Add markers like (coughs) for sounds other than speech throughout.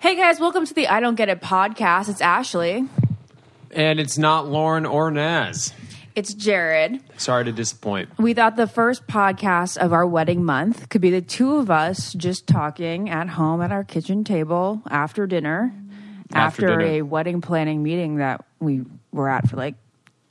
Hey guys, welcome to the I Don't Get It podcast. It's Ashley. And it's not Lauren or Naz. It's Jared. Sorry to disappoint. We thought the first podcast of our wedding month could be the two of us just talking at home at our kitchen table after dinner, After after, dinner. a wedding planning meeting that we were at for like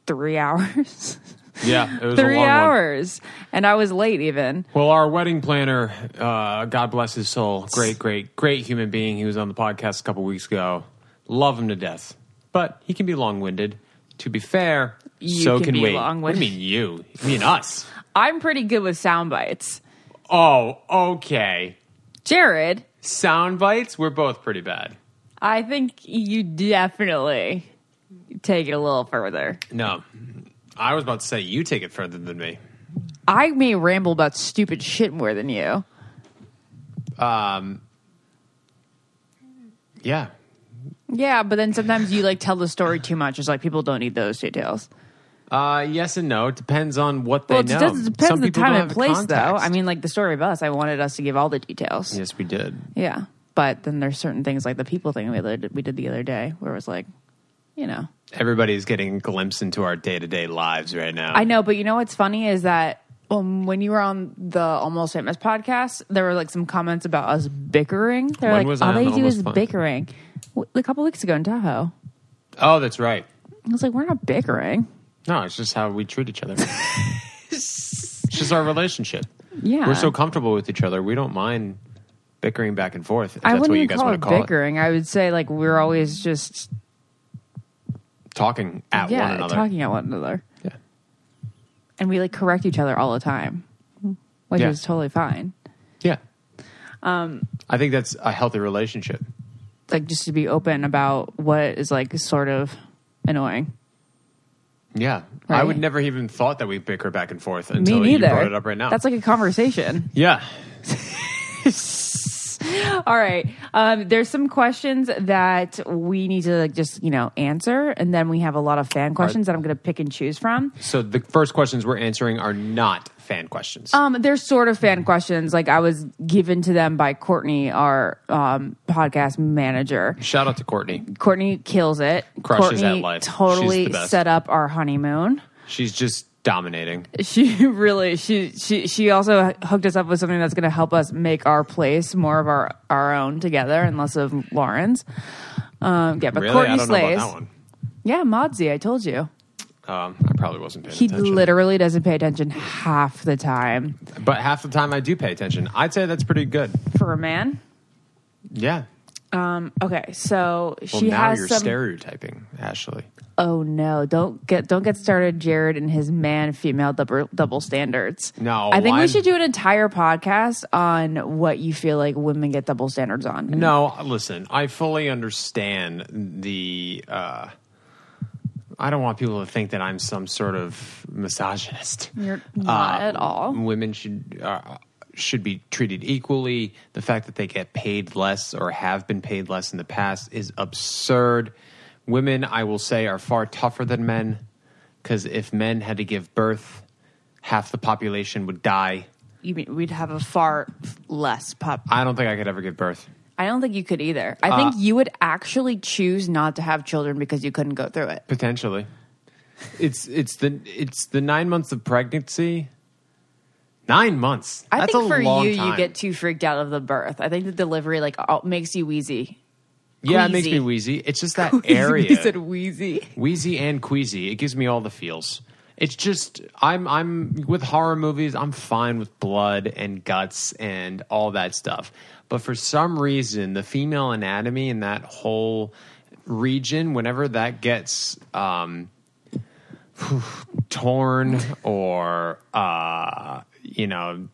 three (laughs) hours. Yeah, it was a three long one. hours. And I was late even. Well, our wedding planner, uh, God bless his soul, great, great, great human being. He was on the podcast a couple weeks ago. Love him to death, but he can be long-winded. To be fair, You so can can, be we. Long-winded. you mean you? You mean us? I'm pretty good with sound bites. Oh, okay. Jared, Sound bites. We're both pretty bad. I think you definitely take it a little further. No, I was about to say you take it further than me. I may ramble about stupid shit more than you. Um, yeah, Yeah, but then sometimes you like tell the story too much. It's like people don't need those details. Uh, yes and no. It depends on what they Well, it know. does- it depends Some on the time and place, though. I mean, like the story of us, I wanted us to give all the details. yes, we did. Yeah, but then there's certain things like the people thing we did, we did the other day, where it was like, you know, Everybody's getting a glimpse into our day to day lives right now. I know, but you know what's funny is that um, when you were on the Almost Famous podcast, there were like some comments about us bickering. They're When like, was I all on they the do Almost is Fam- bickering. W- A couple weeks ago in Tahoe, Oh, that's right. I was like, we're not bickering. No, it's just how we treat each other. (laughs) it's just our relationship. Yeah, We're so comfortable with each other. We don't mind bickering back and forth. If I that's wouldn't what you even guys call want it to call bickering. I would say like we're always just. Talking at yeah one another. talking at one another, Yeah. and we like correct each other all the time, which Yeah. is totally fine. Yeah. Um, I think that's a healthy relationship. Like just to be open about what is like sort of annoying. Yeah. I would never even thought that we bicker back and forth until you brought it up right now. That's like a conversation. yeah. (laughs) (laughs) All right. Um, there's some questions that we need to like just you know answer, and then we have a lot of fan questions that I'm going to pick and choose from. So the first questions we're answering are not fan questions. Um, they're sort of fan questions. Like I was given to them by Courtney, our um, podcast manager. Shout out to Courtney. Courtney kills it. Crushes Courtney life. totally She's the best. set up our honeymoon. She's just dominating. She (laughs) really she she she also hooked us up with something that's going to help us make our place more of our our own together and less of Lauren's. Um, yeah, but really? Courtney I don't know slays. about that one. Yeah, Modsy, I told you. Um, I probably wasn't paying He attention. literally doesn't pay attention half the time but half the time I do pay attention. I'd say that's pretty good. for a man. Yeah. Okay, so Well, she now has you're some. stereotyping, Ashley. Oh no! Don't get don't get started, Jared, and his man female double double standards. No, I think we I'm- should do an entire podcast on what you feel like women get double standards on. No, listen, I fully understand the. Uh, I don't want people to think that I'm some sort of misogynist. You're not Uh, at all. Women should uh, should be treated equally. The fact that they get paid less or have been paid less in the past is absurd. Women, I will say, are far tougher than men because if men had to give birth, half the population would die. You mean we'd have a far less pop? I don't think I could ever give birth. I don't think you could either. I Uh, think you would actually choose not to have children because you couldn't go through it. Potentially, it's it's the it's the nine months of pregnancy. Nine months. I That's think a for long you, you get too freaked out of the birth. I think the delivery like all, makes you wheezy. Yeah, it makes me wheezy. It's just that (laughs) he area, said wheezy. wheezy and queasy. It gives me all the feels. It's just I'm I'm with horror movies. I'm fine with blood and guts and all that stuff. But for some reason, the female anatomy in that whole region, whenever that gets um, (sighs) torn or uh, you know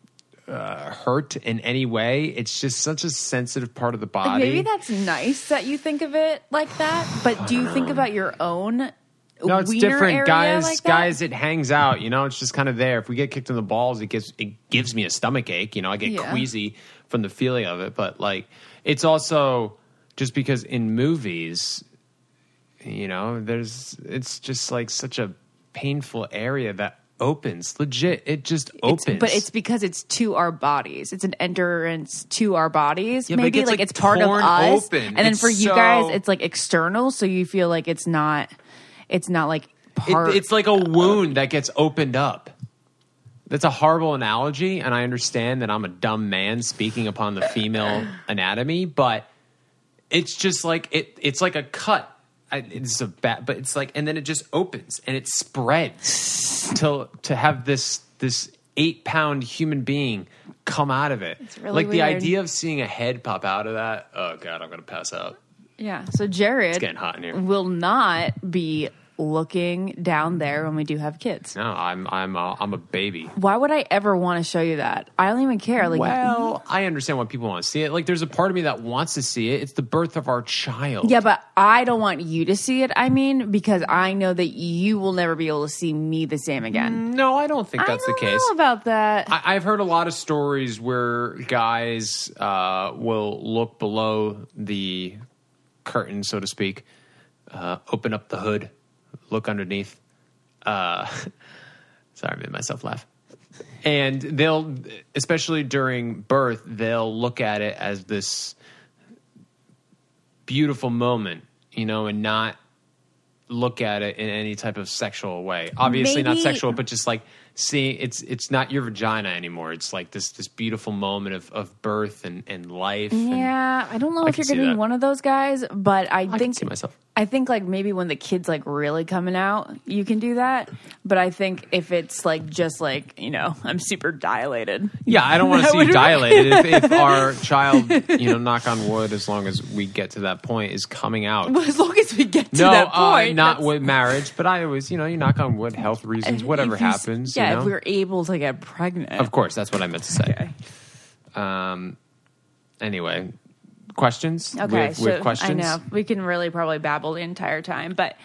uh, hurt in any way, it's just such a sensitive part of the body. Like, maybe that's nice that you think of it like that. But do you think about your own? No, it's different, guys. like guys, it hangs out. You know, it's just kind of there. If we get kicked in the balls, it gives it gives me a stomach ache. You know, I get Yeah. queasy from the feeling of it. But like, it's also just because in movies, you know, there's it's just like such a painful area that opens. Legit, it just opens. It's, but it's because it's to our bodies. It's an entrance to our bodies. Yeah, it Maybe gets, like, like, it's part of us. open. And then It's for you so- guys, it's like external, so you feel like it's not. It's not like It- part. it's like a wound that gets opened up. That's a horrible analogy, and I understand that I'm a dumb man speaking upon the female (coughs) anatomy, but it's just like it. It's like a cut. I- It's a bad, but it's like, and then it just opens and it spreads to to have this this eight pound human being come out of it. It's really like the weird. idea of seeing a head pop out of that. Oh god, I'm gonna pass out. yeah. So Jared getting hot in here. will not be looking down there when we do have kids. No, I'm I'm a, I'm a baby. Why would I ever want to show you that? I don't even care. Like, Well, I understand why people want to see it. Like, there's a part of me that wants to see it. It's the birth of our child. Yeah, but I don't want you to see it. I mean, because I know that you will never be able to see me the same again. No, I don't think that's I don't the case. know about that. I, I've heard a lot of stories where guys uh, will look below the curtain, so to speak, uh, open up the hood, look underneath. Uh, (laughs) sorry, I made myself laugh. And they'll, especially during birth, they'll look at it as this beautiful moment, you know, and not look at it in any type of sexual way. Obviously not sexual, but just like seeing it's it's not your vagina anymore. It's like this this beautiful moment of, of birth and, and life. and- yeah, I don't know I if you're to be one of those guys, but I, can think see myself. I think like maybe when the kid's like really coming out, you can do that. But I think if it's like just like you know, (laughs) I'm super dilated. yeah, I don't want (laughs) to see you dilated. if, if (laughs) our child, you know, knock on wood, as long as we get to that point, is coming out. But as long as we get to no, that uh, point, not that's- with marriage, but I always, you know, you knock on wood, health reasons, whatever you happens. Yeah, you know? if we're able to get pregnant, of course, that's what I meant to say. Okay. Um. Anyway, questions. Okay, we have, we so have questions. I know we can really probably babble the entire time, but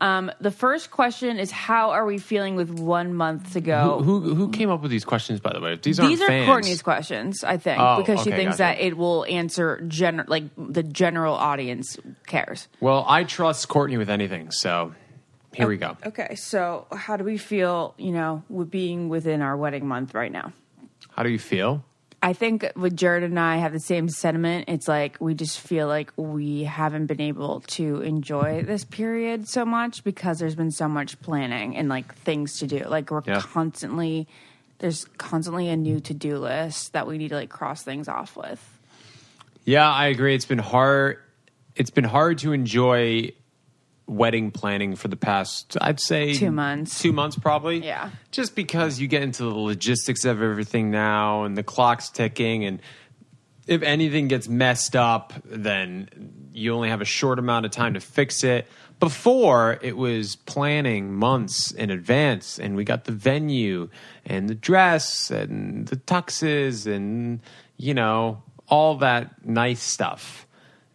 um, the first question is, how are we feeling with one month to go? Who, who who came up with these questions? By the way, these aren't These are fans. Courtney's questions, I think, Oh, because she okay, thinks gotcha. that it will answer gen- like the general audience cares. Well, I trust Courtney with anything, so here we go. Okay, so how do we feel, you know, with being within our wedding month right now? How do you feel? I think with Jared and I have the same sentiment. It's like we just feel like we haven't been able to enjoy this period so much because there's been so much planning and like things to do. Like we're Yeah. constantly there's constantly a new to do list that we need to like cross things off with. Yeah, I agree. It's been hard. It's been hard to enjoy wedding planning for the past, I'd say, Two months. Two months, probably. Yeah. Just because you get into the logistics of everything now, and the clock's ticking, and if anything gets messed up, then you only have a short amount of time to fix it. Before it was planning months in advance, and we got the venue and the dress and the tuxes and you know all that nice stuff.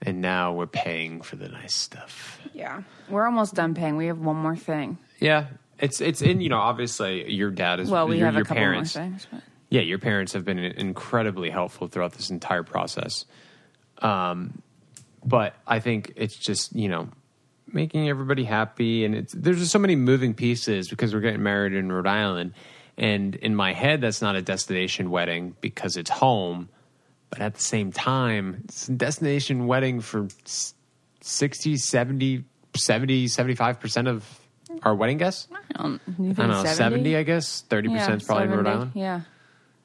And now we're paying for the nice stuff. Yeah. We're almost done paying. We have one more thing. Yeah, it's it's in you know obviously your dad is Well, we your, have your a couple parents. more things, but yeah, your parents have been incredibly helpful throughout this entire process. Um, but I think it's just you know making everybody happy, and it's there's just so many moving pieces because we're getting married in Rhode Island, and in my head that's not a destination wedding because it's home, but at the same time it's a destination wedding for 60, 70, 70, 75 percent of our wedding guests. I don't, you I don't know, 70, I guess. 30% is probably in Rhode Island. Yeah.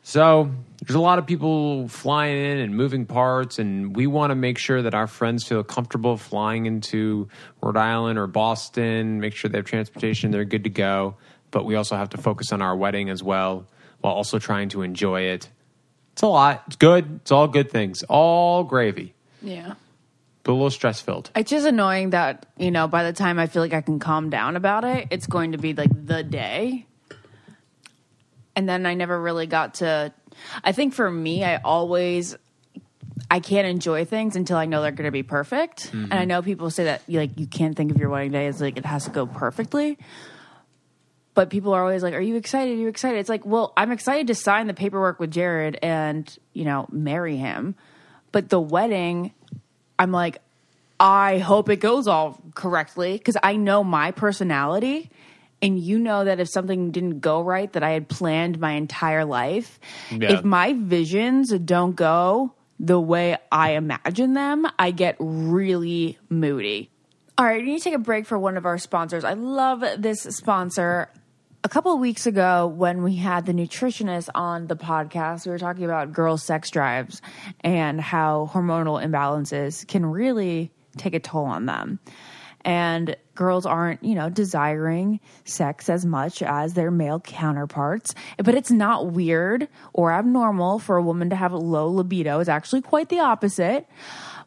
So there's a lot of people flying in and moving parts, and we want to make sure that our friends feel comfortable flying into Rhode Island or Boston, make sure they have transportation, they're good to go. But we also have to focus on our wedding as well, while also trying to enjoy it. It's a lot. It's good. It's all good things. All gravy, Yeah. A little stress filled. It's just annoying that, you know, by the time I feel like I can calm down about it, it's going to be like the day. And then I never really got to I think for me, I always I can't enjoy things until I know they're going to be perfect. Mm-hmm. And I know people say that like you can't think of your wedding day as like it has to go perfectly. But people are always like, "Are you excited? Are you excited?" It's like, well, I'm excited to sign the paperwork with Jared and you know marry him. But the wedding, I'm like, I hope it goes all correctly because I know my personality. And you know that if something didn't go right that I had planned my entire life, Yeah. if my visions don't go the way I imagine them, I get really moody. All right, we need to take a break for one of our sponsors. I love this sponsor. A couple of weeks ago, when we had the nutritionist on the podcast, we were talking about girls' sex drives and how hormonal imbalances can really take a toll on them. And girls aren't, you know, desiring sex as much as their male counterparts. But it's not weird or abnormal for a woman to have a low libido. It's actually quite the opposite.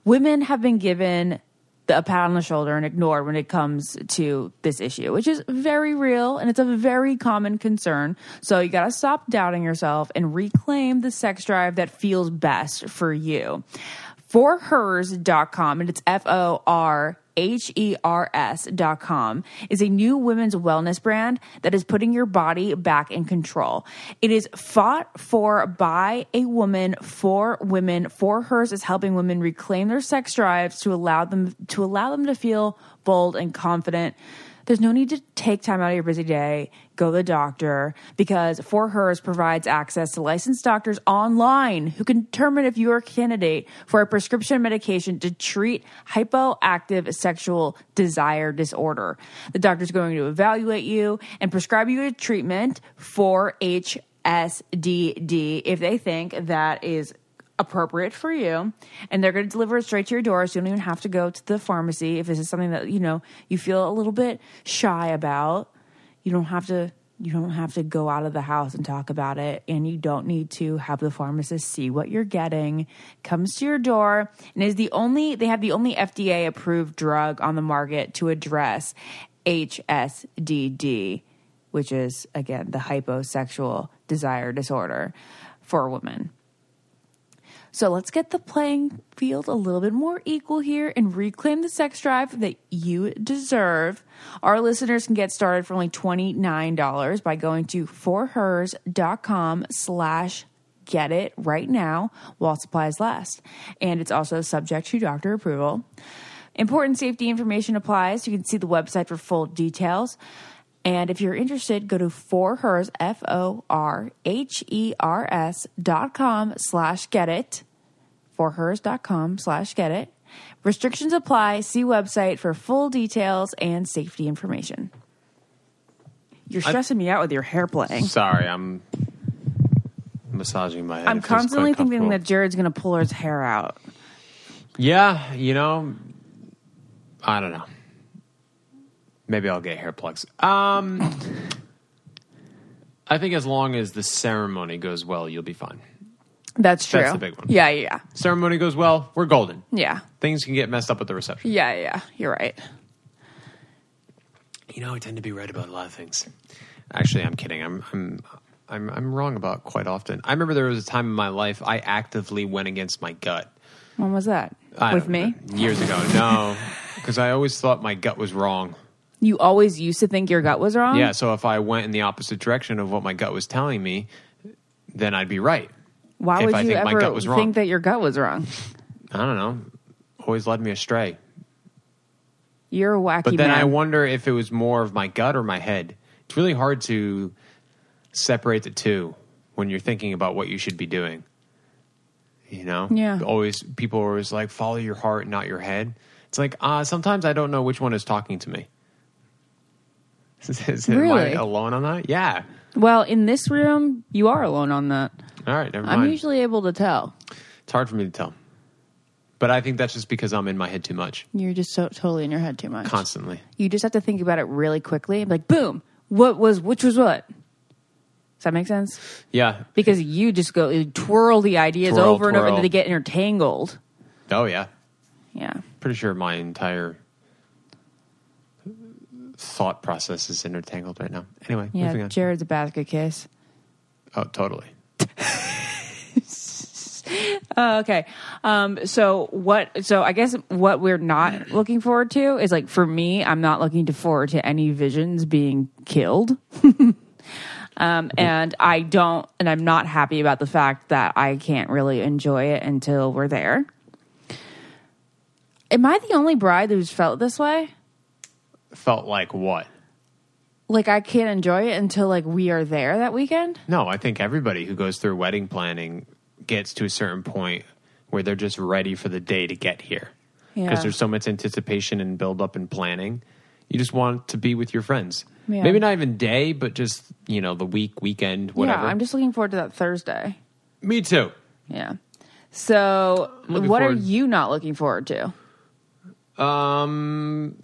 Women have been given the, a pat on the shoulder and ignored when it comes to this issue, which is very real and it's a very common concern. So you got to stop doubting yourself and reclaim the sex drive that feels best for you. forhers.com and it's F O R H E R S dot com is a new women's wellness brand that is putting your body back in control. It is fought for by a woman for women. For hers is helping women reclaim their sex drives to allow them to allow them to feel bold and confident. There's no need to take time out of your busy day, go to the doctor, because For Hers provides access to licensed doctors online who can determine if you are a candidate for a prescription medication to treat hypoactive sexual desire disorder. The doctor's going to evaluate you and prescribe you a treatment for HSDD if they think that is appropriate for you and they're going to deliver it straight to your door so you don't even have to go to the pharmacy. If this is something that you know you feel a little bit shy about you don't have to you don't have to go out of the house and talk about it and you don't need to have the pharmacist see what you're getting. Comes to your door and is the only they have the only FDA approved drug on the market to address HSDD which is again the hyposexual desire disorder for women so let's get the playing field a little bit more equal here and reclaim the sex drive that you deserve. Our listeners can get started for only $29 by going to forhers.com slash get it right now while supplies last. And it's also subject to doctor approval. Important safety information applies. You can see the website for full details. And if you're interested, go to forhers, F O R H E R S dot com slash get it. Forhers dot com slash get it. Restrictions apply. See website for full details and safety information. You're stressing me out with your hair playing. Sorry, I'm massaging my head. I'm It feels quite constantly thinking that Jared's going to pull his hair out. Yeah, you know, I don't know. Maybe I'll get hair plugs. Um, I think as long as the ceremony goes well, you'll be fine. That's true. That's the big one. Yeah, yeah, Ceremony goes well, we're golden. yeah. Things can get messed up at the reception. Yeah, yeah, yeah. You're right. You know, I tend to be right about a lot of things. Actually, I'm kidding. I'm I'm I'm I'm wrong about quite often. I remember there was a time in my life I actively went against my gut. When was that? I With me? know, years ago. No, because I always thought my gut was wrong. You always used to think your gut was wrong? Yeah, so if I went in the opposite direction of what my gut was telling me, then I'd be right. Why if would I you think my ever gut was wrong. think that your gut was wrong? I don't know. Always led me astray. You're a wacky But then man. I wonder if it was more of my gut or my head. It's really hard to separate the two when you're thinking about what you should be doing. You know? Yeah. Always people are always like follow your heart, not your head. It's like uh sometimes I don't know which one is talking to me. (laughs) Is, am I alone on that? Yeah. Well, in this room, you are alone on that. All right, never mind. I'm usually able to tell. it's hard for me to tell. But I think that's just because I'm in my head too much, You're just so totally in your head too much. constantly. you just have to think about it really quickly. and be Like, boom, what was which was what? Does that make sense? Yeah. Because you just go you twirl the ideas Twirl, over and over, twirl. and they get intertangled. Oh, yeah. Yeah. Pretty sure my entire thought process is intertangled right now. Anyway, moving Yeah. on. Jared's a basket case. oh, totally. Uh, (laughs) okay. Um, so what? So I guess what we're not looking forward to is like for me, I'm not looking to forward to any visions being killed. (laughs) um, and I don't, and I'm not happy about the fact that I can't really enjoy it until we're there. Am I the only bride who's felt this way? Felt like what? Like I can't enjoy it until like we are there that weekend. No, I think everybody who goes through wedding planning gets to a certain point where they're just ready for the day to get here. Because Yeah. there's so much anticipation and build up and planning. You just want to be with your friends. Yeah. Maybe not even day, but just, you know, the week, weekend, whatever. Yeah, I'm just looking forward to that Thursday. Me too. Yeah. So, looking what are forward- you not looking forward to? Um,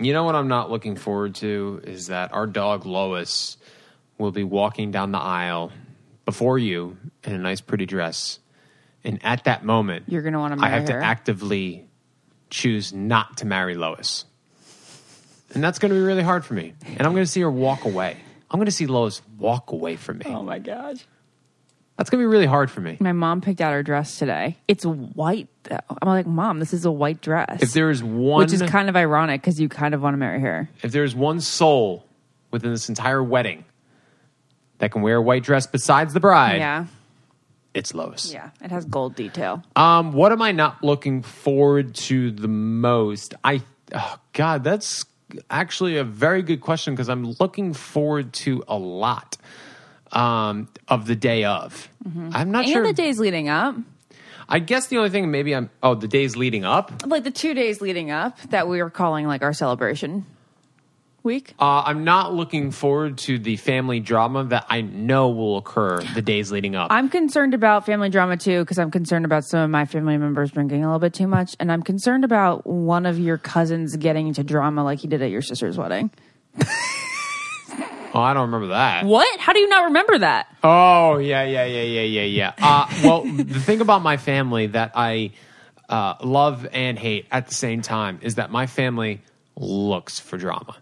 you know what I'm not looking forward to is that our dog Lois will be walking down the aisle before you in a nice, pretty dress, and at that moment, You're gonna wanna I marry have her. to actively choose not to marry Lois, and that's going to be really hard for me. And I'm going to see her walk away. I'm going to see Lois walk away from me. Oh my gosh. That's going to be really hard for me. My mom picked out her dress today. It's white though. I'm like, Mom, this is a white dress. If there is one, Which is kind of ironic because you kind of want to marry her. if there's one soul within this entire wedding that can wear a white dress besides the bride, Yeah. it's Lois. Yeah. It has gold detail. Um, what am I not looking forward to the most? I, oh God, that's actually a very good question because I'm looking forward to a lot um, of the day of. I'm not sure. and sure. the days leading up, I guess the only thing maybe I'm, oh, the days leading up. like the two days leading up that we were calling like our celebration week. Uh, I'm not looking forward to the family drama that I know will occur the days leading up. I'm concerned about family drama too because I'm concerned about some of my family members drinking a little bit too much, and I'm concerned about one of your cousins getting into drama like he did at your sister's wedding. (laughs) oh, I don't remember that. What? How do you not remember that? Oh yeah, yeah, yeah, yeah, yeah, yeah. Uh, well, the thing about my family that I uh, love and hate at the same time is that my family looks for drama.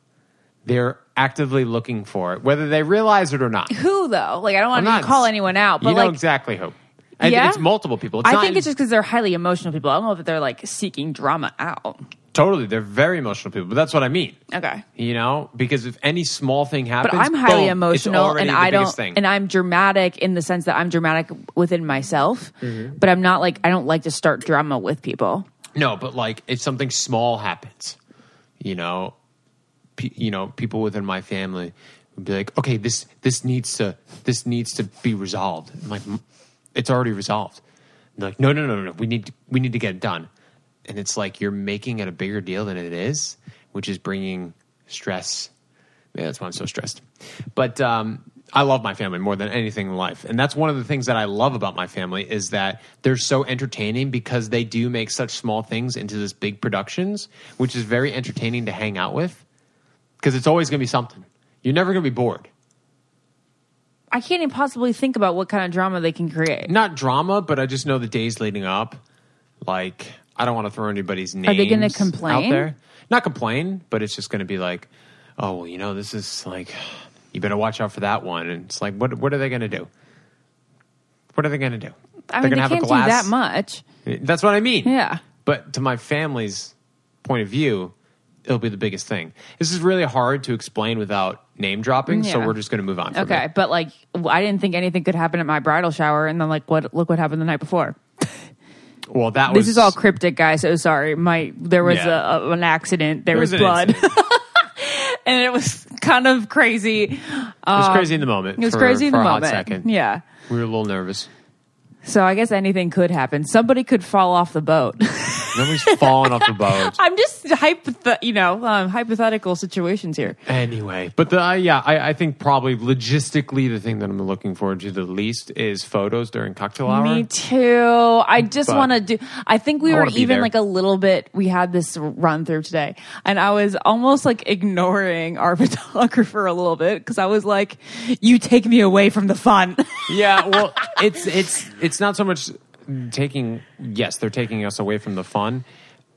They're actively looking for it, whether they realize it or not. Who though? Like I don't want to call anyone out, but you know like exactly who. And Yeah? it's multiple people. It's I not- think it's just because they're highly emotional people. I don't know if they're like seeking drama out. Totally. They're very emotional people, but that's what I mean. Okay. You know, because if any small thing happens, But I'm highly boom, emotional, and I don't, thing. and I'm dramatic in the sense that I'm dramatic within myself. Mm-hmm. But I'm not like I don't like to start drama with people. No, but like if something small happens, you know, pe- you know, people within my family would be like, "Okay, this this needs to this needs to be resolved." I'm like, "It's already resolved." They're like, "No, no, no, no, no. We need to, we need to get it done." And it's like you're making it a bigger deal than it is, which is bringing stress. Yeah, that's why I'm so stressed. But um, I love my family more than anything in life, and that's one of the things that I love about my family is that they're so entertaining because they do make such small things into this big productions, which is very entertaining to hang out with. Because it's always going to be something. You're never going to be bored. I can't even possibly think about what kind of drama they can create. Not drama, but I just know the days leading up. Like I don't want to throw anybody's names. they gonna out there? Not complain, but it's just going to be like, oh, well, you know, this is like, you better watch out for that one. And it's like, what what are they going to do? What are they going to do? I They're mean, gonna they have a can't do glass- that much. That's what I mean. Yeah. But to my family's point of view, it'll be the biggest thing. This is really hard to explain without name dropping, so Yeah. we're just going to move on. From Okay, it. but like I didn't think anything could happen at my bridal shower, and then like what? Look what happened the night before. Well, that was This is all cryptic, guys. So sorry. My there was Yeah. a, a, an accident. There, There was, blood, (laughs) and it was kind of crazy. It was crazy in the um, moment. It was for- crazy in the moment. second. Yeah. we were a little nervous. So I guess anything could happen. Somebody could fall off the boat. (laughs) Nobody's falling off the boat. (laughs) I'm just hypoth- you know, um, hypothetical situations here. Anyway, but the uh, yeah, I, I think probably logistically the thing that I'm looking forward to the least is photos during cocktail hour. Me too. I just But- want to do. I think we I were wanna be even there. like a little bit. We had this run through today, and I was almost like ignoring our (laughs) photographer a little bit because I was like, "You take me away from the fun." (laughs) yeah, well, it's it's it's not so much taking. Yes, they're taking us away from the fun,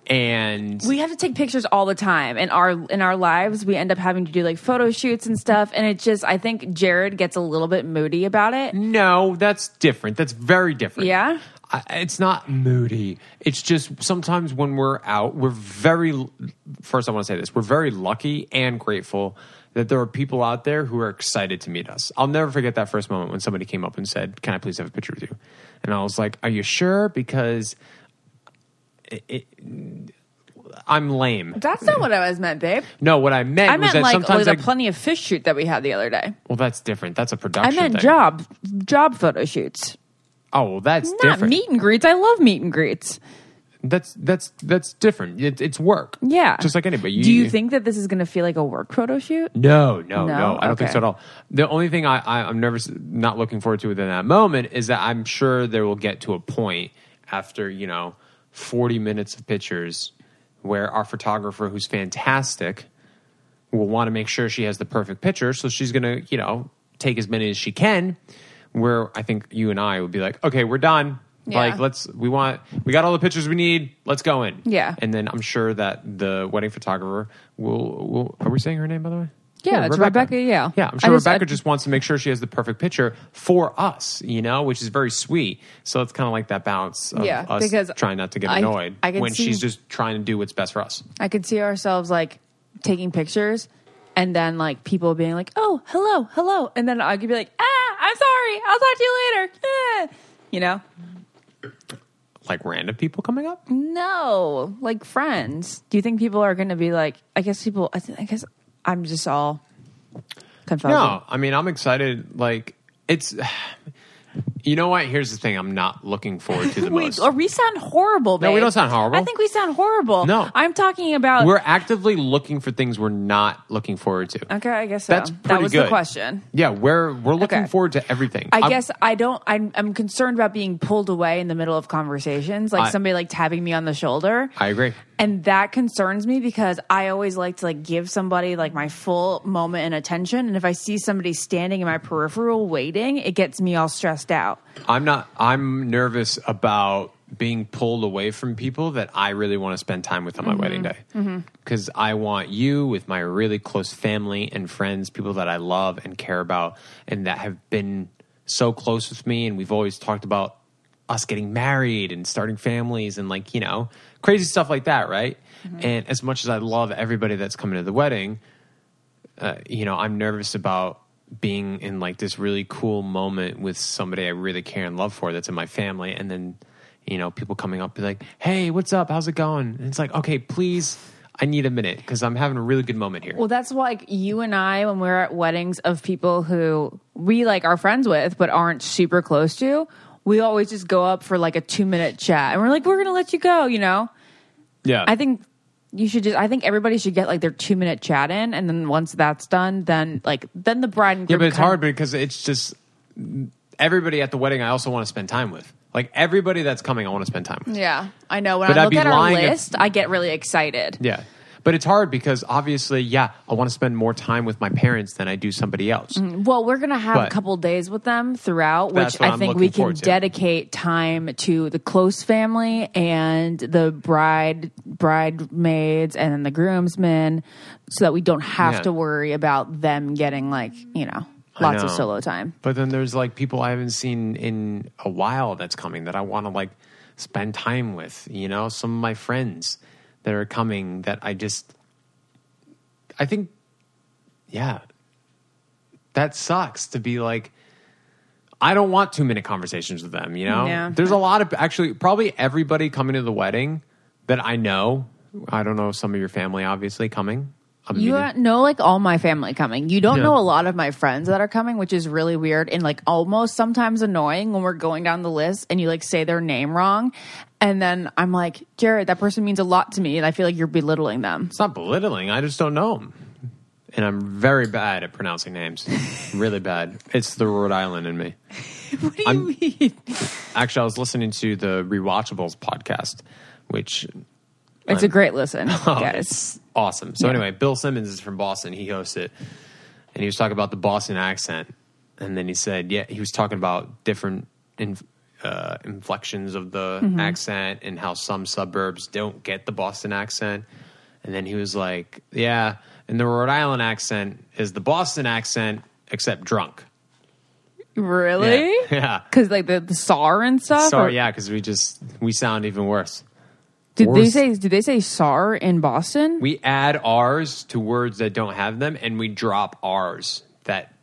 and we have to take pictures all the time in our in our lives. We end up having to do like photo shoots and stuff, and it just. I think Jared gets a little bit moody about it. no, that's different. That's very different. Yeah? I, it's not moody. It's just sometimes when we're out, we're very. First, I want to say this: we're very lucky and grateful that there are people out there who are excited to meet us. I'll never forget that first moment when somebody came up and said, "Can I please have a picture with you?" And I was like, "Are you sure?" Because it, it, I'm lame. That's not what I was meant, babe. No, what I meant I was meant that like sometimes the I, plenty of fish shoot that we had the other day. well, that's different. That's a I production. I meant thing. job job photo shoots, Oh, well, that's not different. meet and greets. I love meet and greets. That's that's that's different. It, it's work. Yeah, just like anybody. Do you think that this is going to feel like a work photo shoot? No, no, no. No? I don't think so at all. The only thing I, I, I'm nervous, not looking forward to within that moment is that I'm sure there will get to a point after you know 40 minutes of pictures where our photographer, who's fantastic, will want to make sure she has the perfect picture. So she's going to you know take as many as she can. Where I think you and I would be like, okay, we're done. Yeah. Like let's we want we got all the pictures we need. Let's go in. Yeah. And then I'm sure that the wedding photographer will will are we saying her name by the way? Yeah, it's Rebecca, yeah. Yeah, I'm sure just- Rebecca I- just wants to make sure she has the perfect picture for us, you know, which is very sweet. So it's kind of like that balance of Yeah, us because trying not to get annoyed I can when see- she's just trying to do what's best for us. I could see ourselves like taking pictures and then like people being like, "Oh, hello, hello," and then I could be like, "Ah, I'm sorry. I'll talk to you later." Eh. (laughs) You know? Like random people coming up. No, like friends. Do you think people are going to be like? I guess people. I, th- I guess I'm just all confounded. No, I mean I'm excited. Like it's, you know what? Here's the thing: I'm not looking forward to the (laughs) Wait, most. or we sound horrible. No, we don't sound horrible. I think we sound horrible. No. I'm talking about. We're actively looking for things we're not looking forward to. okay, I guess so. That's that pretty was good. the question. Yeah, we're we're looking Okay. forward to everything. I I'm- guess I don't. I'm, I'm concerned about being pulled away in the middle of conversations, like I- somebody like tapping me on the shoulder, I agree. and that concerns me because I always like to like give somebody like my full moment and attention, and if I see somebody standing in my peripheral waiting, it gets me all stressed out. I'm not. I'm nervous about being pulled away from people that I really want to spend time with on my mm-hmm. wedding day. Mm-hmm. Because I want you with my really close family and friends, people that I love and care about, and that have been so close with me. And we've always talked about us getting married and starting families and like you know crazy stuff like that, right? Mm-hmm. And as much as I love everybody that's coming to the wedding, uh, you know, I'm nervous about being in like this really cool moment with somebody I really care and love for that's in my family, and then you know people coming up be like, "Hey, what's up? How's it going?" And it's like, okay, please, I need a minute because I'm having a really good moment here. Well, that's why like, you and I, when we're at weddings of people who we like are friends with but aren't super close to, we always just go up for like a two minute chat, and we're like, we're gonna let you go, you know. yeah, I think you should just. I think everybody should get like their two minute chat in, and then once that's done, then like then the bride and groom yeah, but it's kind- hard because it's just everybody at the wedding. I also want to spend time with. Like everybody that's coming, I want to spend time with. Yeah, I know. When But I I'd look be at our lying if- list, I get really excited. Yeah. But it's hard because obviously, yeah, I want to spend more time with my parents than I do somebody else. Mm-hmm. Well, we're gonna have a But- couple days with them throughout, which I I'm think we can dedicate time to the close family and the bride, bridesmaids, and then the groomsmen, so that we don't have Yeah. to worry about them getting like you know lots of solo time. But then there's like people I haven't seen in a while that's coming that I want to like spend time with. You know, some of my friends that are coming that I just, I think, yeah, that sucks to be like. I don't want two minute conversations with them. You know, Yeah. there's a lot of actually probably everybody coming to the wedding that I know. I don't know some of your family obviously coming. I'm You meeting- know, like all my family coming. You don't Yeah. know a lot of my friends that are coming, which is really weird and like almost sometimes annoying when we're going down the list and you like say their name wrong. And then I'm like, Jared, that person means a lot to me, and I feel like you're belittling them. It's not belittling. I just don't know them. And I'm very bad at pronouncing names. really bad. It's the Rhode Island in me. (laughs) What do you I'm- mean? Actually, I was listening to the Rewatchables podcast, which It's a great listen, (laughs) Oh, guys. it's awesome. So Yeah. anyway, Bill Simmons is from Boston. He hosts it, and he was talking about the Boston accent, and then he said, yeah, he was talking about different in, uh, inflections of the Mm-hmm. accent and how some suburbs don't get the Boston accent, and then he was like, yeah, and the Rhode Island accent is the Boston accent except drunk. Really? Yeah. Because like the, the SAR and stuff. Sorry, or- yeah, because we just we sound even worse. Did they say? Did they say SAR in Boston? We add R's to words that don't have them, and we drop R's that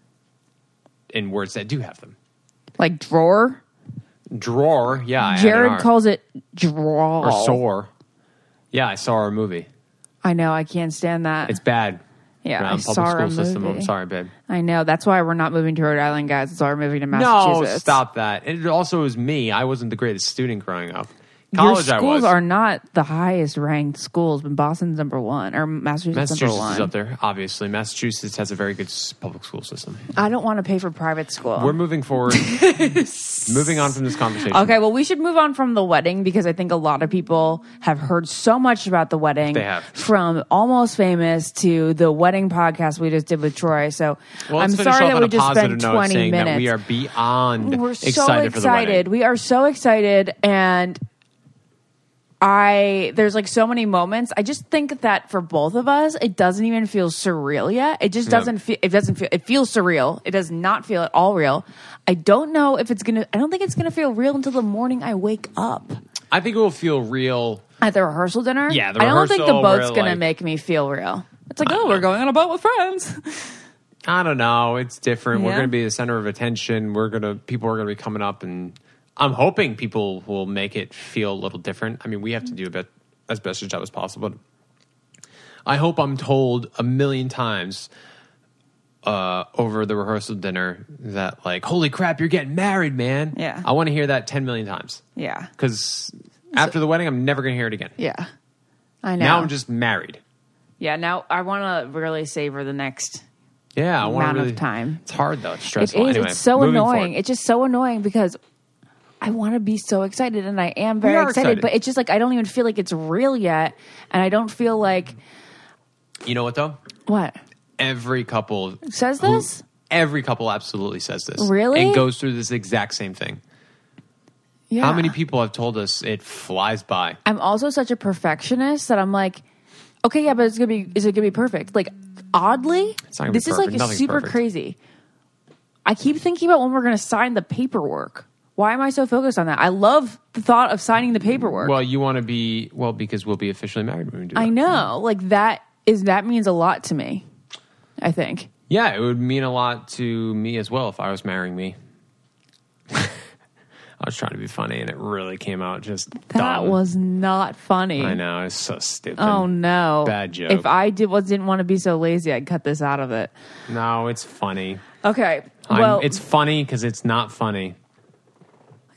in words that do have them. like drawer. Drawer, yeah. Jared calls it draw. or sore. Yeah, I saw our movie. I know. I can't stand that. It's bad. Yeah, around I public saw school our system. I'm sorry, babe. I know. That's why we're not moving to Rhode Island, guys. It's why we're moving to No, Massachusetts. stop that. And it also was me. I wasn't the greatest student growing up. Your College, I schools are not the highest ranked schools, but Boston's number one or Massachusetts, Massachusetts number one. is up there, obviously. Massachusetts has a very good public school system. I don't want to pay for private school. We're moving forward. (laughs) moving on from this conversation. Okay, well, we should move on from the wedding because I think a lot of people have heard so much about the wedding. They have. From Almost Famous to the wedding podcast we just did with Troy. So Well, I'm sorry that we just spent 20 minutes. that we are beyond We're so excited for the excited. We are so excited, and I there's like so many moments. I just think that for both of us, it doesn't even feel surreal yet. It just doesn't feel. It doesn't feel. It feels surreal. It does not feel at all real. I don't know if it's gonna. I don't think it's gonna feel real until the morning I wake up I think it will feel real. at the rehearsal dinner. Yeah, the I don't think the rehearsal boat's where, gonna like- make me feel real. It's like, oh, we're going on a boat with friends. (laughs) I don't know. It's different. We're Yeah. going to be the center of attention. We're going to people are going to be coming up, and I'm hoping people will make it feel a little different. I mean, we have to do a bit as best a job as possible. I hope I'm told a million times uh, over the rehearsal dinner that like, holy crap, you're getting married, man. Yeah. I want to hear that ten million times Yeah, because after the wedding, I'm never going to hear it again. yeah. I know. Now I'm just married. yeah. Now I want to really savor the next Yeah, I want Amount to of time. It's hard though. It's stressful. is. Anyway, it's so annoying. forward. It's just so annoying because I want to be so excited, and I am very excited, excited. But it's just like I don't even feel like it's real yet, and I don't feel like you know what though? what Every couple says who- this. every couple absolutely says this. Really? And goes through this exact same thing. Yeah. How many people have told us it flies by? I'm also such a perfectionist that I'm like, okay, yeah, but it's gonna be. Is it gonna be perfect? Like, oddly, It's not gonna be this is like super perfect. crazy. I keep thinking about when we're gonna sign the paperwork. Why am I so focused on that? I love the thought of signing the paperwork. Well, you want to be well because we'll be officially married when we do that. I know, like that is that means a lot to me. I think. Yeah, it would mean a lot to me as well if I was marrying me. (laughs) I was trying to be funny, and it really came out just That dumb. was not funny. I know it's so stupid. Oh no. Bad joke. If I did was didn't want to be so lazy, I'd cut this out of it. No, it's funny. Okay. I'm- Well, it's funny because it's not funny.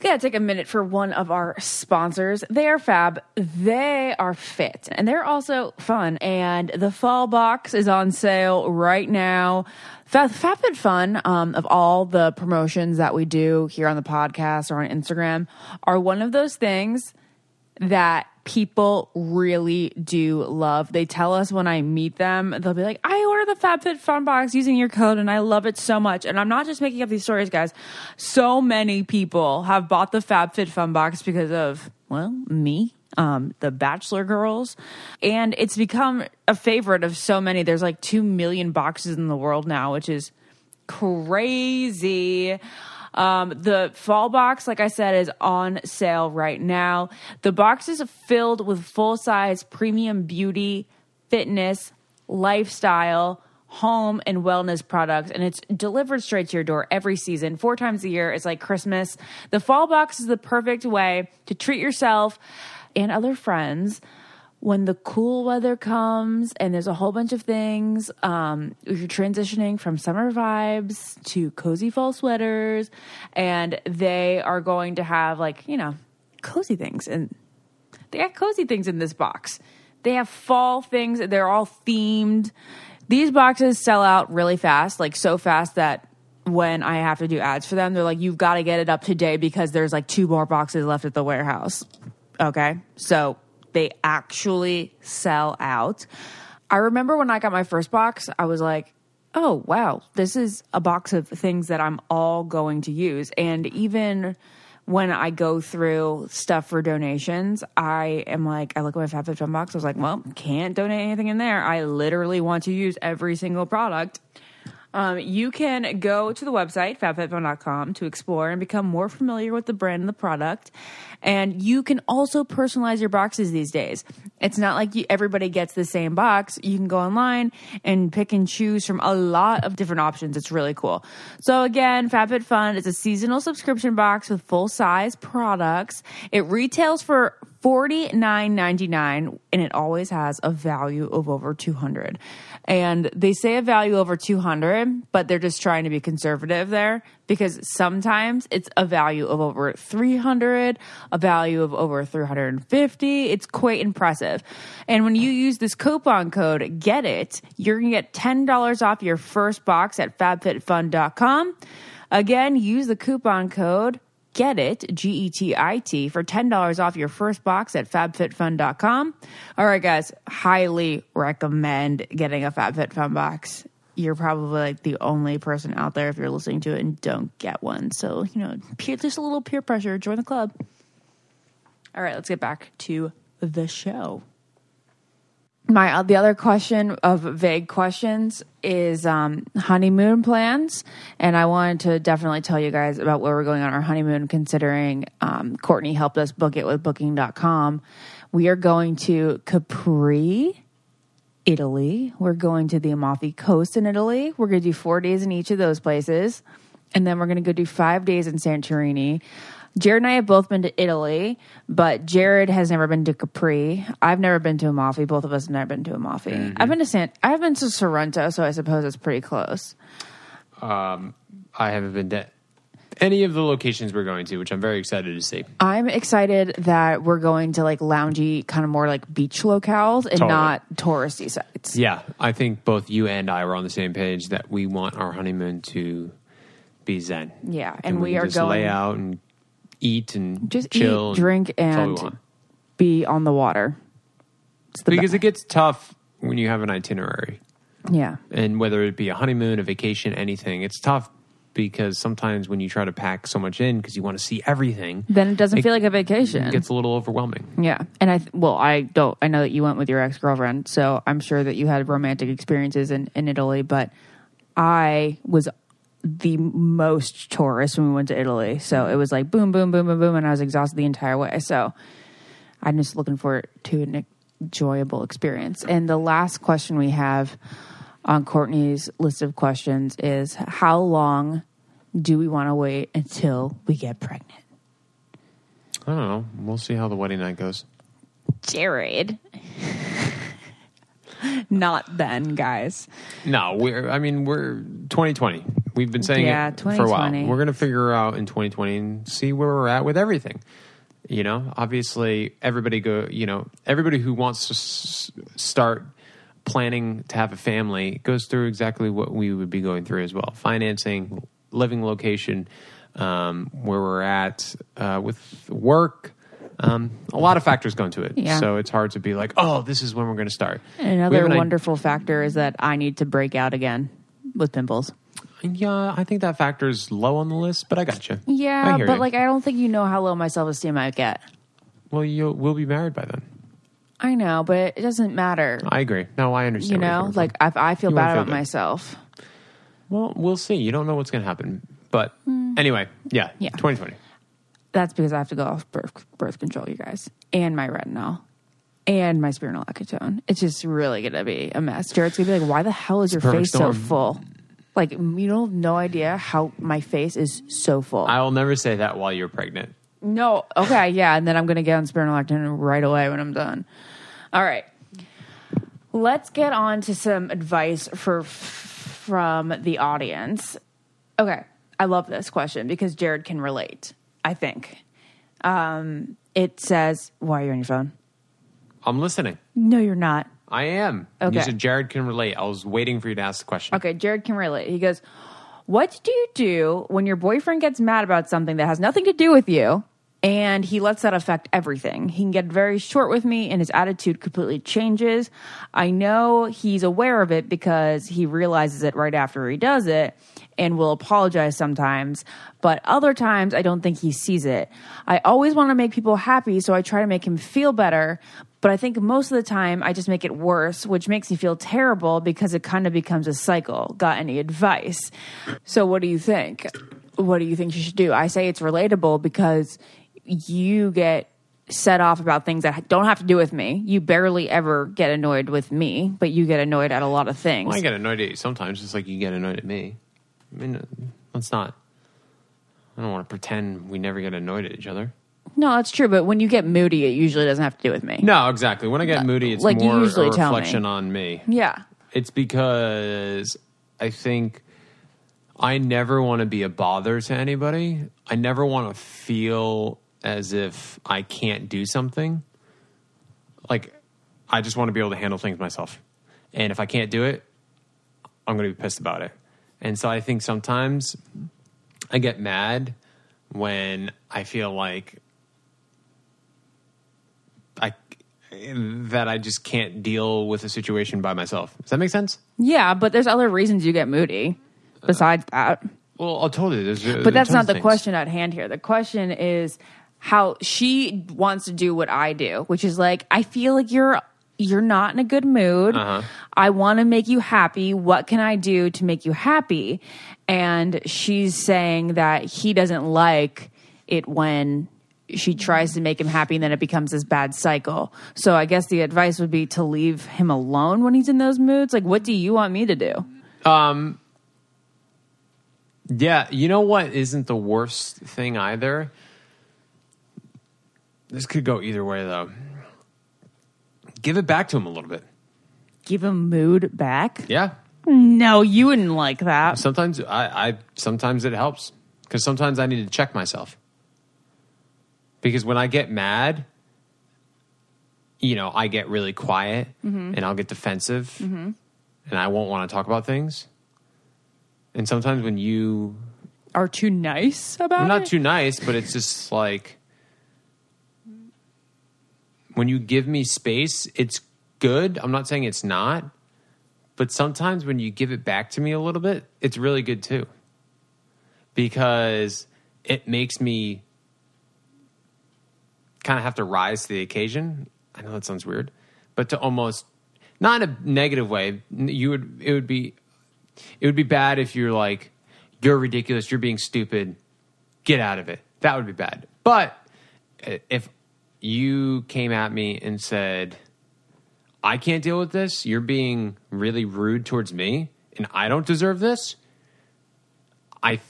Gotta take a minute for one of our sponsors. They are fab. They are fit. And they're also fun. And the fall box is on sale right now. Fab, FabFitFun, um, of all the promotions that we do here on the podcast or on Instagram, are one of those things that people really do love. They tell us when I meet them, they'll be like, I ordered the FabFitFun box using your code and I love it so much. And I'm not just making up these stories, guys. So many people have bought the FabFitFun box because of, well, me. Um, the Bachelor Girls, and it's become a favorite of so many. There's like two million boxes in the world now, which is crazy. Um, the fall box, like I said, is on sale right now. The box is filled with full size premium beauty, fitness, lifestyle, home, and wellness products. And it's delivered straight to your door every season, four times a year. It's like Christmas. The fall box is the perfect way to treat yourself and other friends when the cool weather comes and there's a whole bunch of things um, you're transitioning from summer vibes to cozy fall sweaters and they are going to have like you know cozy things and They got cozy things in this box. They have fall things. They're all themed. These boxes sell out really fast, like so fast that when I have to do ads for them, they're like, you've got to get it up today because there's like two more boxes left at the warehouse. Okay. So they actually sell out. I remember when I got my first box, I was like, oh, wow, this is a box of things that I'm all going to use. And even when I go through stuff for donations, I am like, I look at my FabFitFun box. I was like, well, can't donate anything in there. I literally want to use every single product. Um, you can go to the website, fabfitfun.com, to explore and become more familiar with the brand and the product. And you can also personalize your boxes these days. It's not like you, everybody gets the same box. You can go online and pick and choose from a lot of different options. It's really cool. So again, FabFitFun is a seasonal subscription box with full size products. It retails for $49.99 and it always has a value of over 200 and they say a value over 200 but they're just trying to be conservative there because sometimes it's a value of over 300 a value of over 350 it's quite impressive. And when you use this coupon code get it you're going to get $10 off your first box at fabfitfun.com again use the coupon code get it, G E T I T, for $10 off your first box at fabfitfun.com. All right, guys, highly recommend getting a FabFitFun box. You're probably like the only person out there if you're listening to it and don't get one. So, you know, peer, just a little peer pressure. Join the club. All right, let's get back to the show my uh, the other question of vague questions is um, honeymoon plans, and I wanted to definitely tell you guys about where we're going on our honeymoon. Considering um, Courtney helped us book it with Booking.com, we are going to Capri, Italy. We're going to the Amalfi Coast in Italy. We're going to do four days in each of those places, and then we're going to go do five days in Santorini. Jared and I have both been to Italy, but Jared has never been to Capri. I've never been to Amalfi. Both of us have never been to Amalfi. Mm-hmm. I've been to San. I've been to Sorrento, so I suppose it's pretty close. Um, I haven't been to any of the locations we're going to, which I'm very excited to see. I'm excited that we're going to like loungy, kind of more like beach locales and Totally. not touristy sites. Yeah, I think both you and I were on the same page that we want our honeymoon to be zen. Yeah, and we can are just going- lay out and eat and Just chill eat, drink, that's all we and be on the water. The because be- it gets tough when you have an itinerary, yeah. and whether it be a honeymoon, a vacation, anything, it's tough because sometimes when you try to pack so much in because you want to see everything, Then it doesn't It feel like a vacation. it gets a little overwhelming. Yeah, and I th- well, I don't. I know that you went with your ex girlfriend, so I'm sure that you had romantic experiences in in Italy. But I was the most tourist when we went to Italy, so it was like boom, boom, boom, boom, boom, and I was exhausted the entire way. So I'm just looking forward to an enjoyable experience. And the last question we have on Courtney's list of questions is: How long do we want to wait until we get pregnant? I don't know. We'll see how the wedding night goes. Jared. (laughs) Not then, guys. No, we're. I mean, we're 2020. We've been saying Yeah, it for a while. We're going to figure out in 2020 and see where we're at with everything. You know, obviously, everybody go. You know, everybody who wants to s- start planning to have a family goes through exactly what we would be going through as well: financing, living location, um, where we're at uh, with work. Um, a lot of factors go into it, Yeah. so it's hard to be like, "Oh, this is when we're going to start." We Another an wonderful factor is that I need to break out again with pimples. Yeah, I think that factor is low on the list, but I got you. Yeah, but you. like I don't think you know how low my self esteem I get. well, you will be married by then. I know, but it doesn't matter. I agree. No, I understand. You know, like. I, I feel You bad feel about good. myself. well, we'll see. You don't know what's going to happen, but mm. anyway, yeah. Yeah. 2020. That's because I have to go off birth, birth control, you guys, and my retinol, and my spironolactone. It's just really gonna be a mess. Jared's gonna be like, "Why the hell is your face so full?" Like you don't have no idea how my face is so full. I will never say that while you're pregnant. No. Okay. Yeah. And then I'm going to get on spironolactone right away when I'm done. All right. Let's get on to some advice for from the audience. Okay. I love this question because Jared can relate. I think. Um, it says, "Why are you on your phone?" I'm listening. No, you're not. I am. You Okay. said Jared can relate. I was waiting for you to ask the question. Okay, Jared can relate. He goes, What do you do when your boyfriend gets mad about something that has nothing to do with you and he lets that affect everything? He can get very short with me and his attitude completely changes. I know he's aware of it because he realizes it right after he does it and will apologize sometimes, but other times I don't think he sees it. I always want to make people happy, so I try to make him feel better, but I think most of the time I just make it worse, which makes me feel terrible because it kind of becomes a cycle. Got any advice? So, what do you think? What do you think you should do? I say it's relatable because you get set off about things that don't have to do with me. You barely ever get annoyed with me, but you get annoyed at a lot of things. Well, I get annoyed at you sometimes, just like you get annoyed at me. I mean, uh, let's not. I don't want to pretend we never get annoyed at each other. no, that's true, but when you get moody, it usually doesn't have to do with me. No, exactly. When I get moody, it's like you more usually a tell me. reflection on me. Yeah. It's because I think I never want to be a bother to anybody. I never want to feel as if I can't do something. Like, I just want to be able to handle things myself. And if I can't do it, I'm going to be pissed about it. And so I think sometimes I get mad when I feel like I that I just can't deal with a situation by myself. Does that make sense? Yeah, but there's other reasons you get moody besides that. Well, I told you. There's, uh, But that's not the question at hand here. The question is how she wants to do what I do, which is like I feel like you're you're not in a good mood. I want to make you happy. What can I do to make you happy? And she's saying that he doesn't like it when she tries to make him happy and then it becomes this bad cycle. So I guess the advice would be to leave him alone when he's in those moods. Like what do you want me to do? Um Yeah, you know what isn't the worst thing either? This could go either way though. Give it back to him a little bit. Give him mood back? Yeah. No, you wouldn't like that. Sometimes I, I sometimes it helps because sometimes I need to check myself. Because when I get mad, you know, I get really quiet mm-hmm. and I'll get defensive mm-hmm. and I won't want to talk about things. And sometimes when you Are too nice about not it? too nice, but it's just like when you give me space, it's good. I'm not saying it's not, but sometimes when you give it back to me a little bit, it's really good too. Because it makes me kind of have to rise to the occasion. I know that sounds weird, but to almost not in a negative way. You would it would be it would be bad if you're like you're ridiculous, you're being stupid, get out of it. That would be bad. But uh, if you came at me and said, I can't deal with this, you're being really rude towards me, and I don't deserve this, I,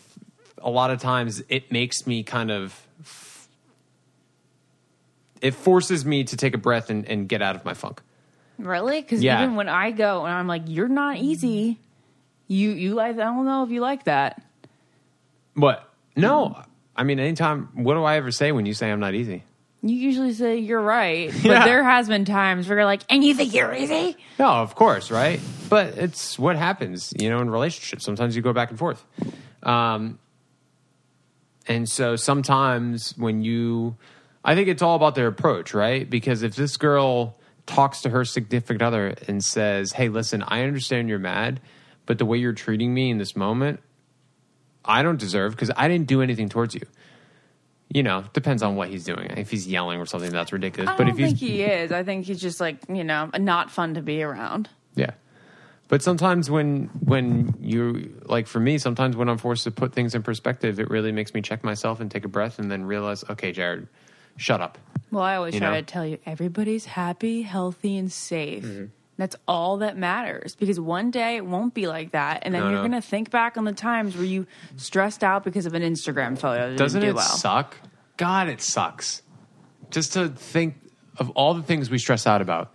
a lot of times it makes me kind of, it forces me to take a breath and, and get out of my funk. Really? Because Yeah. even when I go and I'm like, "You're not easy," you you like. I don't know if you like that. But no, I mean, anytime, what do I ever say when you say I'm not easy? You usually say you're right, (laughs) but Yeah. there has been times where you're like, "And you think you're easy?" No, of course, right? But it's what happens, you know, in relationships. Sometimes you go back and forth. Um, and so sometimes when you, I think it's all about their approach, right? Because if this girl talks to her significant other and says, hey, listen, I understand you're mad, but the way you're treating me in this moment, I don't deserve because I didn't do anything towards you. You know, depends on what he's doing. If he's yelling or something, that's ridiculous. I but if he's think he is. I think he's just like you know not fun to be around. Yeah. But sometimes when when you like for me, sometimes when I'm forced to put things in perspective, it really makes me check myself and take a breath and then realize, okay, Jared, shut up. Well, I always You try know? to tell you everybody's happy, healthy, and safe. Mm-hmm. That's all that matters because one day it won't be like that. And then No, you're no. going to think back on the times where you stressed out because of an Instagram photo. That Doesn't didn't it well. suck? God, it sucks. Just to think of all the things we stress out about.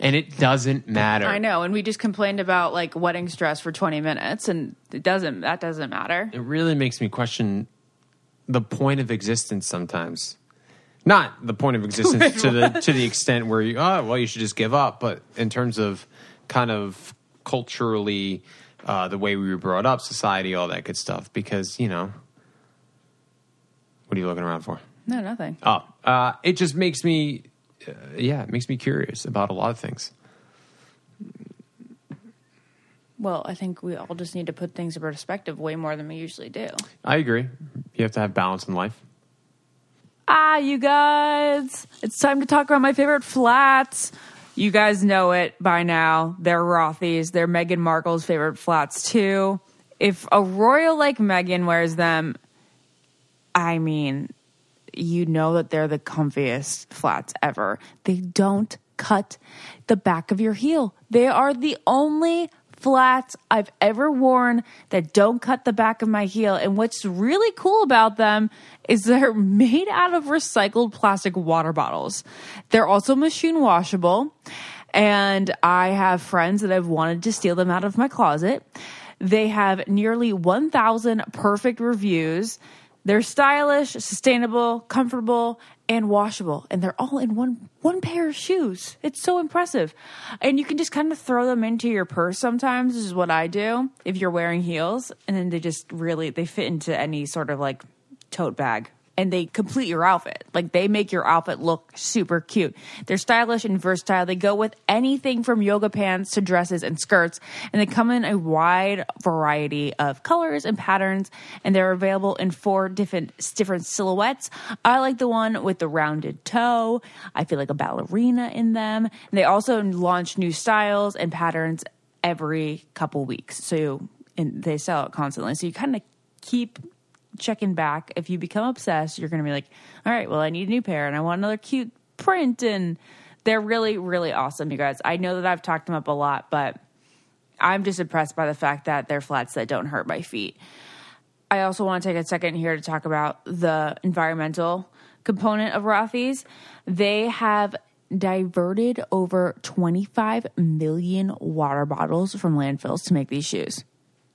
And it doesn't matter. I know. And we just complained about like wedding stress for 20 minutes and it doesn't, that doesn't matter. It really makes me question the point of existence sometimes. Not the point of existence to the (laughs) to the extent where you oh well you should just give up, but in terms of kind of culturally uh, the way we were brought up, society, all that good stuff. Because you know, what are you looking around for? No, nothing. Oh, uh, it just makes me, uh, yeah, it makes me curious about a lot of things. Well, I think we all just need to put things in perspective way more than we usually do. I agree. You have to have balance in life. Ah, you guys, it's time to talk about my favorite flats. You guys know it by now. They're Rothy's. They're Meghan Markle's favorite flats, too. If a royal like Meghan wears them, I mean, you know that they're the comfiest flats ever. They don't cut the back of your heel. They are the only flats I've ever worn that don't cut the back of my heel. And what's really cool about them is they're (laughs) made out of recycled plastic water bottles. They're also machine washable. And I have friends that have wanted to steal them out of my closet. They have nearly 1,000 perfect reviews. They're stylish, sustainable, comfortable, and washable, and they're all in one one pair of shoes. It's so impressive, and you can just kind of throw them into your purse. Sometimes this is what I do if you're wearing heels, and then they just really they fit into any sort of like tote bag and they complete your outfit. Like they make your outfit look super cute. They're stylish and versatile. They go with anything from yoga pants to dresses and skirts, and they come in a wide variety of colors and patterns. And they're available in four different different silhouettes. I like the one with the rounded toe. I feel like a ballerina in them. And they also launch new styles and patterns every couple weeks. So and they sell it constantly. So you kind of keep checking back. If you become obsessed, you're going to be like, all right, well, I need a new pair and I want another cute print. And they're really, really awesome, you guys. I know that I've talked them up a lot, but I'm just impressed by the fact that they're flats that don't hurt my feet. I also want to take a second here to talk about the environmental component of Rothy's. They have diverted over 25 million water bottles from landfills to make these shoes.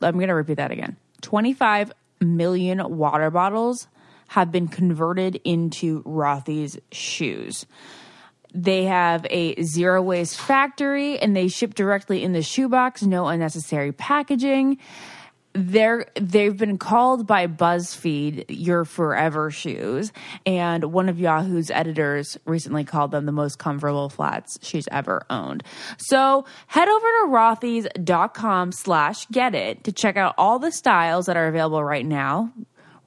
I'm going to repeat that again. 25 million water bottles have been converted into Rothy's shoes. They have a zero waste factory and they ship directly in the shoebox, no unnecessary packaging. They're they've been called by BuzzFeed your forever shoes, and one of Yahoo's editors recently called them the most comfortable flats she's ever owned. So head over to rothys.com slash get it to check out all the styles that are available right now.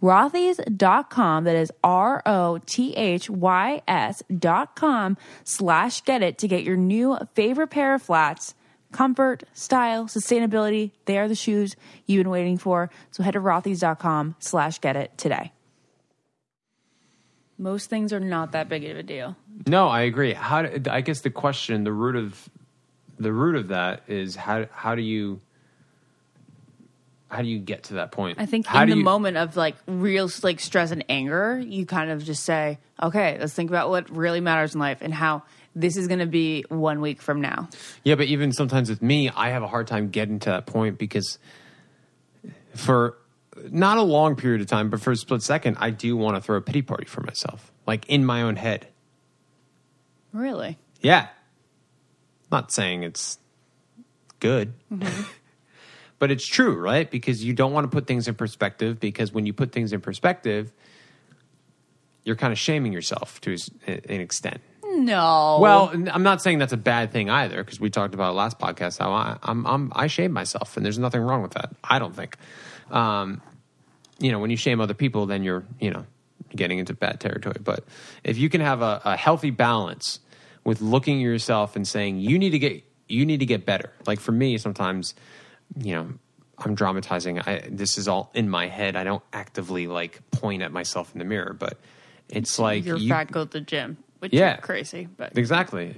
Rothys.com, that is R O T H Y S dot com slash get it to get your new favorite pair of flats comfort, style, sustainability. They are the shoes you've been waiting for. So head to rothys.com slash get it today. Most things are not that big of a deal. No, I agree. How do, I guess the question, the root of the root of that is how how do you how do you get to that point? I think how in the you- moment of like real like stress and anger, you kind of just say, okay, let's think about what really matters in life and how this is going to be one week from now. Yeah, but even sometimes with me, I have a hard time getting to that point because for not a long period of time, but for a split second, I do want to throw a pity party for myself, like in my own head. Really? Yeah. Not saying it's good, mm-hmm. (laughs) but it's true, right? Because you don't want to put things in perspective, because when you put things in perspective, you're kind of shaming yourself to an extent. No. Well, I'm not saying that's a bad thing either, because we talked about it last podcast how I, I'm, I'm I shame myself, and there's nothing wrong with that. I don't think. Um, you know, when you shame other people, then you're you know getting into bad territory. But if you can have a, a healthy balance with looking at yourself and saying you need to get you need to get better. Like for me, sometimes you know I'm dramatizing. I, this is all in my head. I don't actively like point at myself in the mirror, but it's like you're you- fat, go to the gym, which Yeah. is crazy. But Exactly.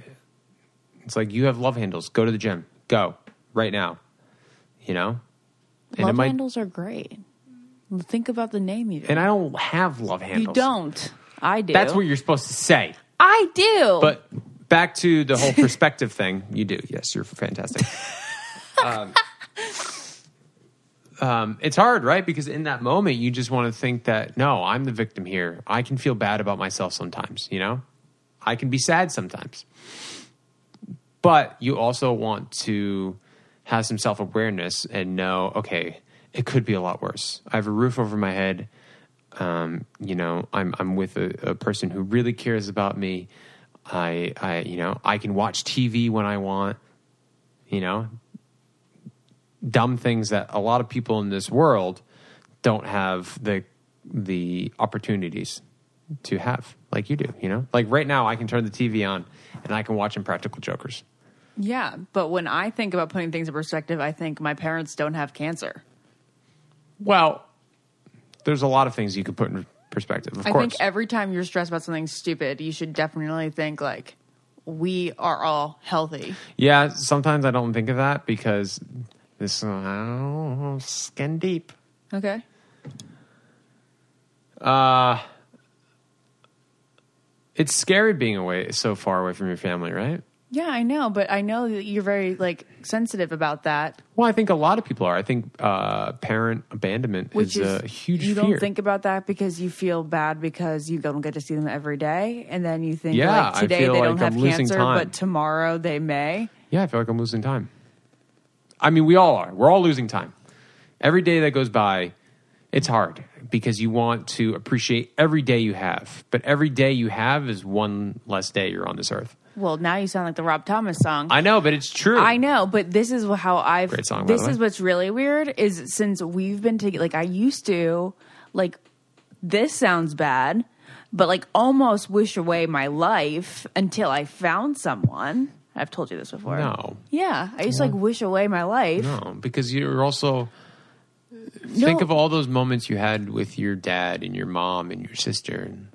It's like you have love handles. Go to the gym. Go right now. You know. And love might- handles are great. Think about the name even. And I don't have love handles. you don't. I do. That's what you're supposed to say. I do. But back to the whole perspective (laughs) thing. You do. Yes, you're fantastic. (laughs) um, um, it's hard, right? Because in that moment, you just want to think that no, I'm the victim here. I can feel bad about myself sometimes. You know, I can be sad sometimes, but you also want to have some self awareness and know, okay, it could be a lot worse. I have a roof over my head. Um, you know, I'm I'm with a, a person who really cares about me. I I you know I can watch TV when I want. You know, dumb things that a lot of people in this world don't have the the opportunities to have like you do you know like right now i can turn the tv on and i can watch impractical jokers Yeah, but when I think about putting things in perspective, I think my parents don't have cancer. well there's a lot of things you could put in perspective of I course think every time you're stressed about something stupid, you should definitely think like we are all healthy. yeah sometimes i don't think of that because this uh, skin deep Okay. uh it's scary being away so far away from your family right Yeah, I know, but I know that you're very like sensitive about that. well i think a lot of people are i think uh parent abandonment Which is, is, a huge You fear don't think about that because you feel bad because you don't get to see them every day, and then you think Yeah, like I today feel they like don't I'm have losing cancer, time. but tomorrow they may. Yeah, I feel like I'm losing time. I mean, we all are. We're all losing time. Every day that goes by, it's hard because you want to appreciate every day you have. But every day you have is one less day you're on this earth. Well, now you sound like the Rob Thomas song. I know, but it's true. I know, but this is how I've. Great song, this is what's really weird is since we've been together. Like I used to, like this sounds bad, but like almost wish away my life until I found someone. I've told you this before. No. Yeah, I used to like wish away my life. No, because you're also. Think of all those moments you had with your dad and your mom and your sister. And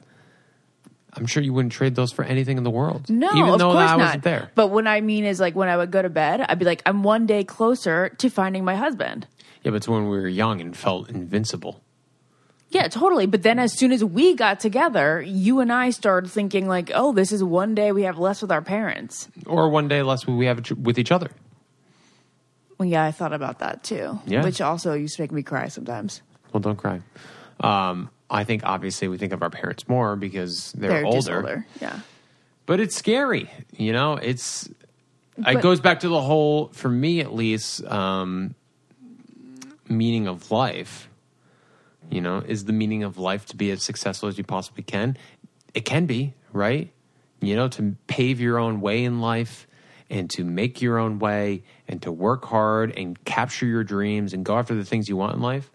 I'm sure you wouldn't trade those for anything in the world. No, even of though course I not. wasn't there. But what I mean is, like, when I would go to bed, I'd be like, I'm one day closer to finding my husband. Yeah, but it's when we were young and felt invincible. Yeah, totally. But then as soon as we got together, you and I started thinking, like, oh, this is one day we have less with our parents. Or one day less we have with each other. Well, yeah, I thought about that too. Yeah. Which also used to make me cry sometimes. Well, don't cry. Um, I think obviously we think of our parents more because they're, They're older, older. Yeah. but it's scary. You know, it's it goes back to the whole, for me at least, um, meaning of life. You know, is the meaning of life to be as successful as you possibly can? It can be, right? You know, to pave your own way in life and to make your own way and to work hard and capture your dreams and go after the things you want in life.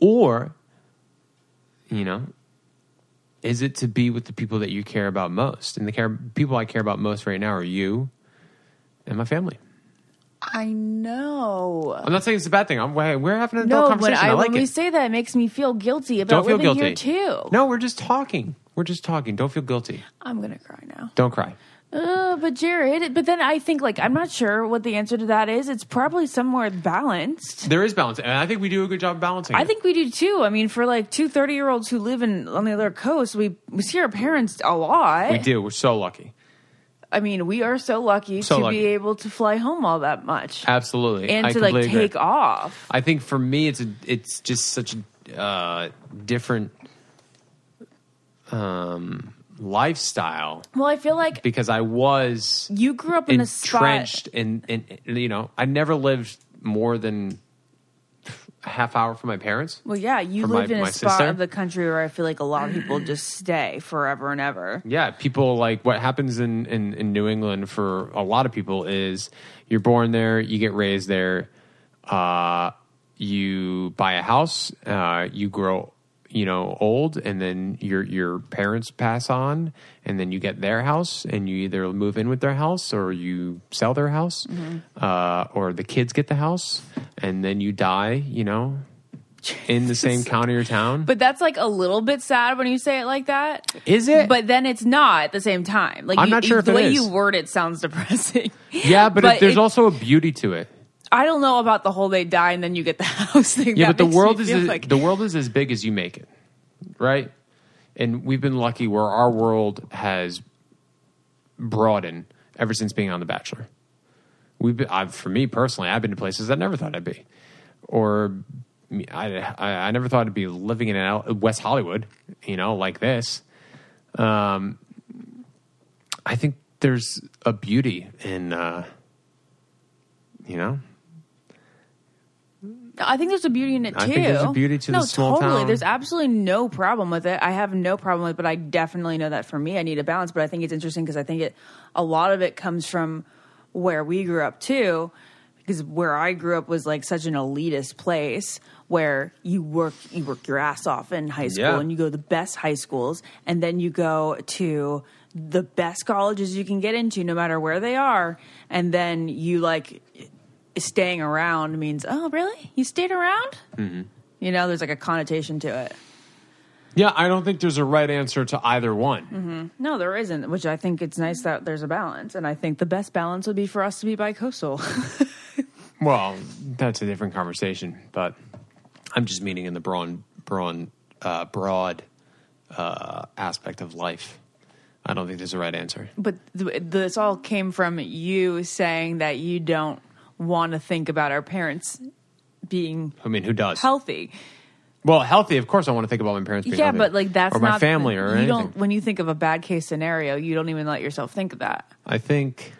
Or, you know, is it to be with the people that you care about most? And the care people I care about most right now are you and my family. I know. I'm not saying it's a bad thing. I'm, we're we're having an adult No, conversation. I, I, like when we it. say that, it makes me feel guilty about Don't feel living guilty. here too. No, we're just talking. We're just talking. Don't feel guilty. I'm gonna cry now. Don't cry. Uh, but Jared, but then I think like I'm not sure what the answer to that is. It's probably somewhere balanced. There is balance, and I think we do a good job balancing. I it. think we do too. I mean, for like two 30 year olds who live in on the other coast, we we see our parents a lot. we do. We're so lucky. I mean, we are so lucky So to lucky. be able to fly home all that much Absolutely, and I to like completely agree. take off. I think for me, it's a, it's just such a uh, different um, lifestyle Well, I feel like because I was you grew up in a spot. entrenched in, in, in you know I never lived more than a half hour from my parents. Well, yeah, you from my- in a spot sister. of the country where I feel like a lot of people just stay forever and ever. Yeah, people like what happens in, in, in New England for a lot of people is you're born there, you get raised there, uh, you buy a house, uh, you grow, you know, old, and then your your parents pass on, and then you get their house, and you either move in with their house or you sell their house, uh, or the kids get the house, and then you die, you know, in the same county or town. But that's like a little bit sad when you say it like that. is it? But then it's not at the same time. Like I'm you- not sure if the way is. you word it sounds (laughs) depressing. yeah, but, but it, there's it- also a beauty to it. I don't know about the whole they die and then you get the (laughs) house thing. Yeah, That but the world is as, like- the world is as big as you make it, right? And we've been lucky where our world has broadened ever since being on The Bachelor. We've been, I've, for me personally, I've been to places I never thought I'd be, or I, I, I never thought I'd be living in L- West Hollywood, you know, like this. Um, I think there's a beauty in, uh, you know, I think there's a beauty in it too. I think there's a beauty to no, the small totally. town. There's absolutely no problem with it. I have no problem with it, but I definitely know that for me, I need a balance. But I think it's interesting because I think it a lot of it comes from where we grew up too. Because where I grew up was like such an elitist place where you work you work your ass off in high school Yeah. and you go to the best high schools and then you go to the best colleges you can get into no matter where they are and then you like staying around means oh really you stayed around Mm-hmm. you know there's like a connotation to it yeah, I don't think there's a right answer to either one. no there isn't which i think it's nice that there's a balance and i think the best balance would be for us to be bi-coastal (laughs) Well, that's a different conversation, but I'm just meaning in the broad, broad, uh, broad uh, aspect of life. I don't think there's a right answer. but th- this all came from you saying that you don't want to think about our parents being I mean, who does? healthy Well, healthy. Of course, I want to think about my parents being yeah healthy. but like that's or my not family or you anything. don't when you think of a bad case scenario you don't even let yourself think of that I think.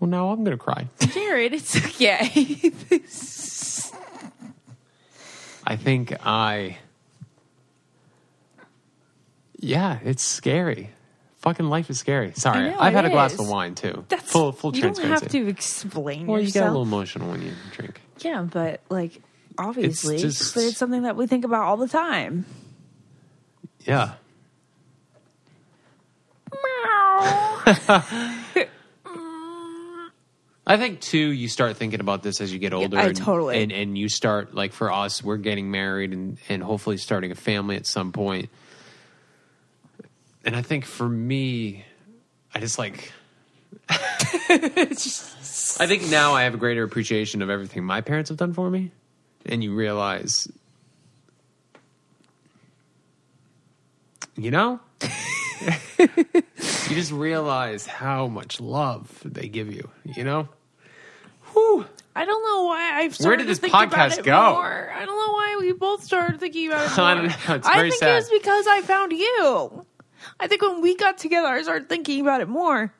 Well, now I'm going to cry. (laughs) jared it's okay I think I. Yeah, it's scary. Fucking life is scary. Sorry, know, I've had a glass is. of wine too. That's full full you don't transparency. have to explain Well, you yourself. get a little emotional when you drink. Yeah, but like obviously, It's just- it's something that we think about all the time. Yeah. (laughs) I think too, you start thinking about this as you get older. I and, totally- And, and you start like for us, we're getting married and and hopefully starting a family at some point. And I think for me, I just like. (laughs) I think now I have a greater appreciation of everything my parents have done for me, and you realize, you know, (laughs) you just realize how much love they give you. You know, Whew. I don't know why I've started Where did to this think podcast go? More. I don't know why we both started thinking about it (laughs) more. I don't know. It's I think sad. it was because I found you. I think when we got together, I started thinking about it more.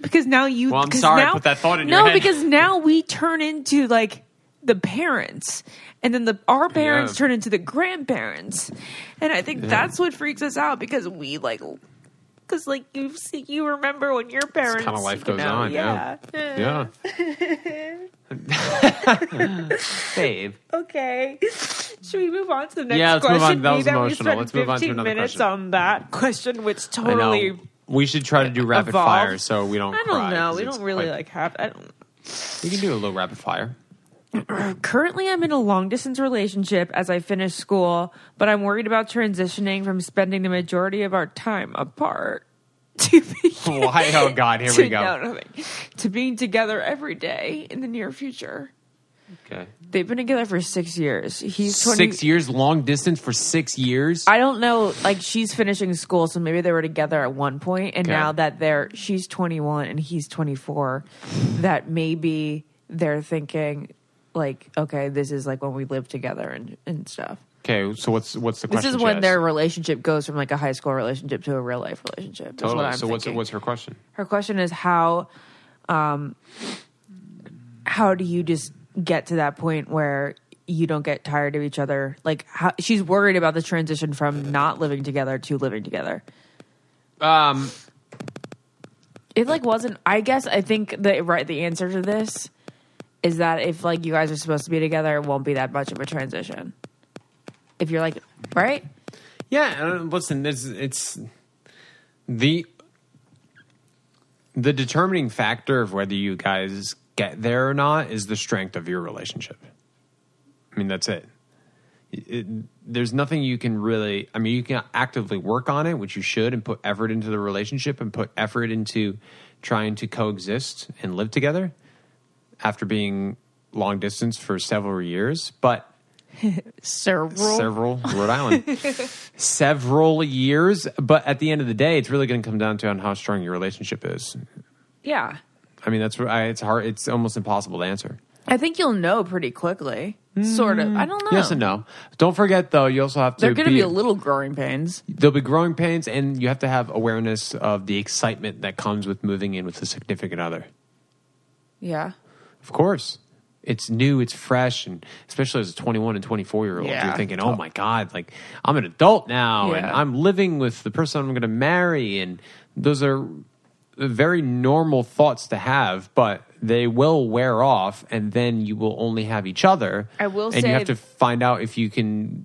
Because now you. Well, I'm sorry I put that thought in your head. no, because now we turn into like the parents, and then the our parents Yeah. turn into the grandparents, and I think that's what freaks us out because we like. Because like you see, you remember when your parents, kinda life goes know, on, yeah. yeah, yeah. (laughs) Babe. Okay. Should we move on to the next Yeah, let's question? move on. That was that emotional. Let's move on to 15 another minutes question. on that question, which totally. We should try to do rapid evolved. fire so we don't. I don't know. We don't really quite- like have. I don't. We can do a little rapid fire. (clears throat) Currently, I'm in a long distance relationship as I finish school, but I'm worried about transitioning from spending the majority of our time apart (laughs) to being, (laughs) Why? Oh God, here to, we go. no, to being together every day in the near future. Okay. They've been together for six years. He's 20, Six years, long distance for six years. I don't know. Like she's finishing school, so maybe they were together at one point, and Okay. now that they're she's 21 and he's 24, that maybe they're thinking like, okay, this is like when we live together and and stuff. okay, so what's what's the question? This question? is when Jess? their relationship goes from like a high school relationship to a real life relationship. Is totally. what I'm so what's thinking. what's her question? her question is how, um, how do you just get to that point where you don't get tired of each other? Like, how, she's worried about the transition from not living together to living together. Um, It like wasn't. I guess I think the right the answer to this is that if like you guys are supposed to be together, it won't be that much of a transition. If you're like right, yeah. uh, Listen, it's it's the the determining factor of whether you guys get there or not is the strength of your relationship. I mean, that's it. It- there's nothing you can really. I mean, you can actively work on it, which you should, and put effort into the relationship and put effort into trying to coexist and live together after being long distance for several years. But (laughs) several. several Rhode Island, (laughs) several years. But at the end of the day, it's really going to come down to on how strong your relationship is. Yeah, I mean, that's I, it's hard. It's almost impossible to answer. I think you'll know pretty quickly. Sort of. I don't mm, know. Yes and no. Don't forget though, you also have to. There are going to be be a little growing pains. There'll be growing pains, and you have to have awareness of the excitement that comes with moving in with a significant other. Yeah. Of course. It's new, it's fresh, and especially as a 21 and 24 year old, Yeah. you're thinking, oh my God, like I'm an adult now and Yeah. I'm living with the person I'm going to marry. And those are very normal thoughts to have, but they will wear off, and then you will only have each other. I will and say- you have to find out if you can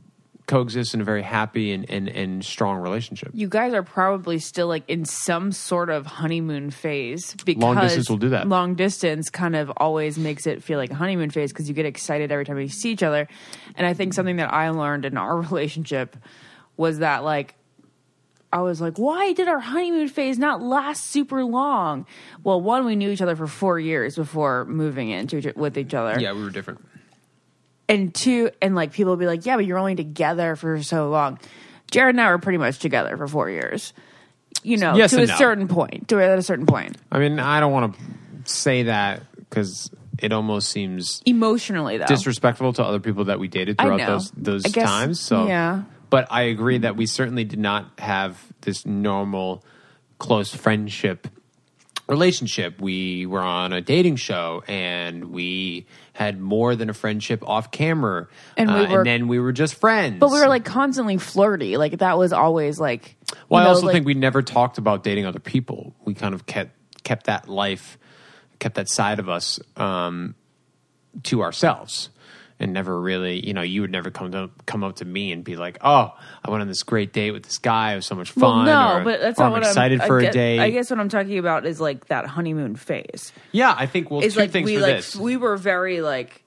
coexist in a very happy and, and, and strong relationship. You guys are probably still like in some sort of honeymoon phase because Long distance will do that. Long distance kind of always makes it feel like a honeymoon phase because you get excited every time you see each other. And I think something that I learned in our (laughs) relationship was that like I was like, why did our honeymoon phase not last super long? Well, one, we knew each other for four years before moving into with each other. Yeah, we were different. And two, and like people will be like, yeah, but you're only together for so long. Jared and I were pretty much together for four years. You know, Yes to a and no. certain point. To at a certain point, I mean, I don't want to say that because it almost seems emotionally though. disrespectful to other people that we dated I throughout know. those those I guess- times. So yeah. But I agree that we certainly did not have this normal close friendship relationship. We were on a dating show and we had more than a friendship off camera. And we Uh, were- and then we were just friends. but we were like constantly flirty. Like that was always like. Well, I know, also like- think we never talked about dating other people. We kind of kept kept that life, kept that side of us um, to ourselves, and never really, you know, you would never come to come up to me and be like, "Oh, I went on this great date with this guy. It was so much Well, fun." no, or, but that's or not oh, I'm what excited I'm, for I a guess, date. I guess what I'm talking about is like that honeymoon phase. yeah, I think well, It's two like things we for like this. we were very like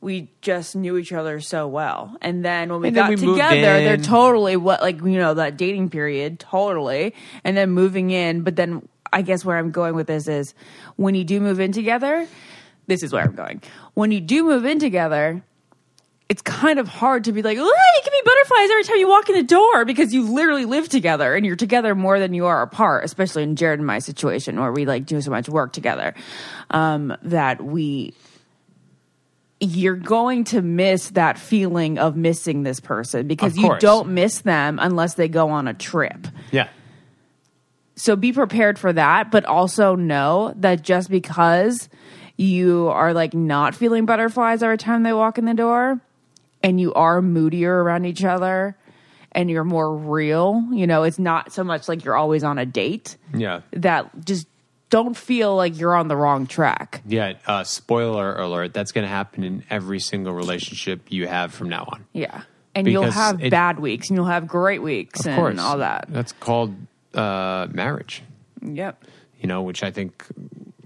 we just knew each other so well, and then when we And got we together, they're totally what like you know that dating period totally, and then moving in. But then I guess where I'm going with this is when you do move in together. This is where I'm going. When you do move in together, it's kind of hard to be like, "Oh, you give me butterflies every time you walk in the door because you literally live together and you're together more than you are apart, especially in Jared and my situation where we like do so much work together. Um, that we you're going to miss that feeling of missing this person because you don't miss them unless they go on a trip. yeah, So be prepared for that, but also know that just because you are like not feeling butterflies every time they walk in the door and you are moodier around each other and you're more real, you know, it's not so much like you're always on a date yeah, that just don't feel like you're on the wrong track. yeah. Uh, spoiler alert: that's going to happen in every single relationship you have from now on. Yeah. And you'll have it- bad weeks and you'll have great weeks and course, all that. That's called uh, marriage. Yep. you know, which I think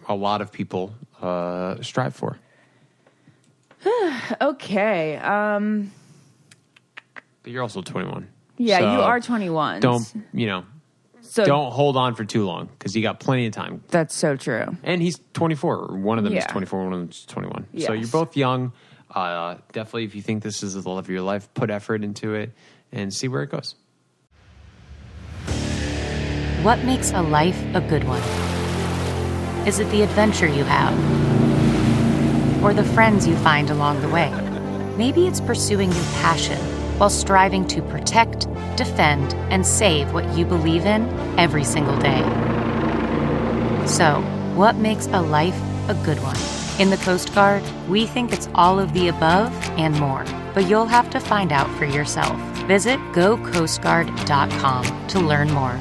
a lot of people uh, strive for. (sighs) Okay. Um But you're also 21. yeah, So you are 21. Don't you know? so Don't hold on for too long because you got plenty of time. That's so true. And he's 24. One of them is 24. One of them is 21. So you're both young. Uh, definitely, if you think this is the love of your life, put effort into it and see where it goes. What makes a life a good one? Is it the adventure you have? Or the friends you find along the way? Maybe it's pursuing your passion while striving to protect, defend, and save what you believe in every single day. So, what makes a life a good one? In the Coast Guard, we think it's all of the above and more, but you'll have to find out for yourself. Visit gocoastguard.com to learn more.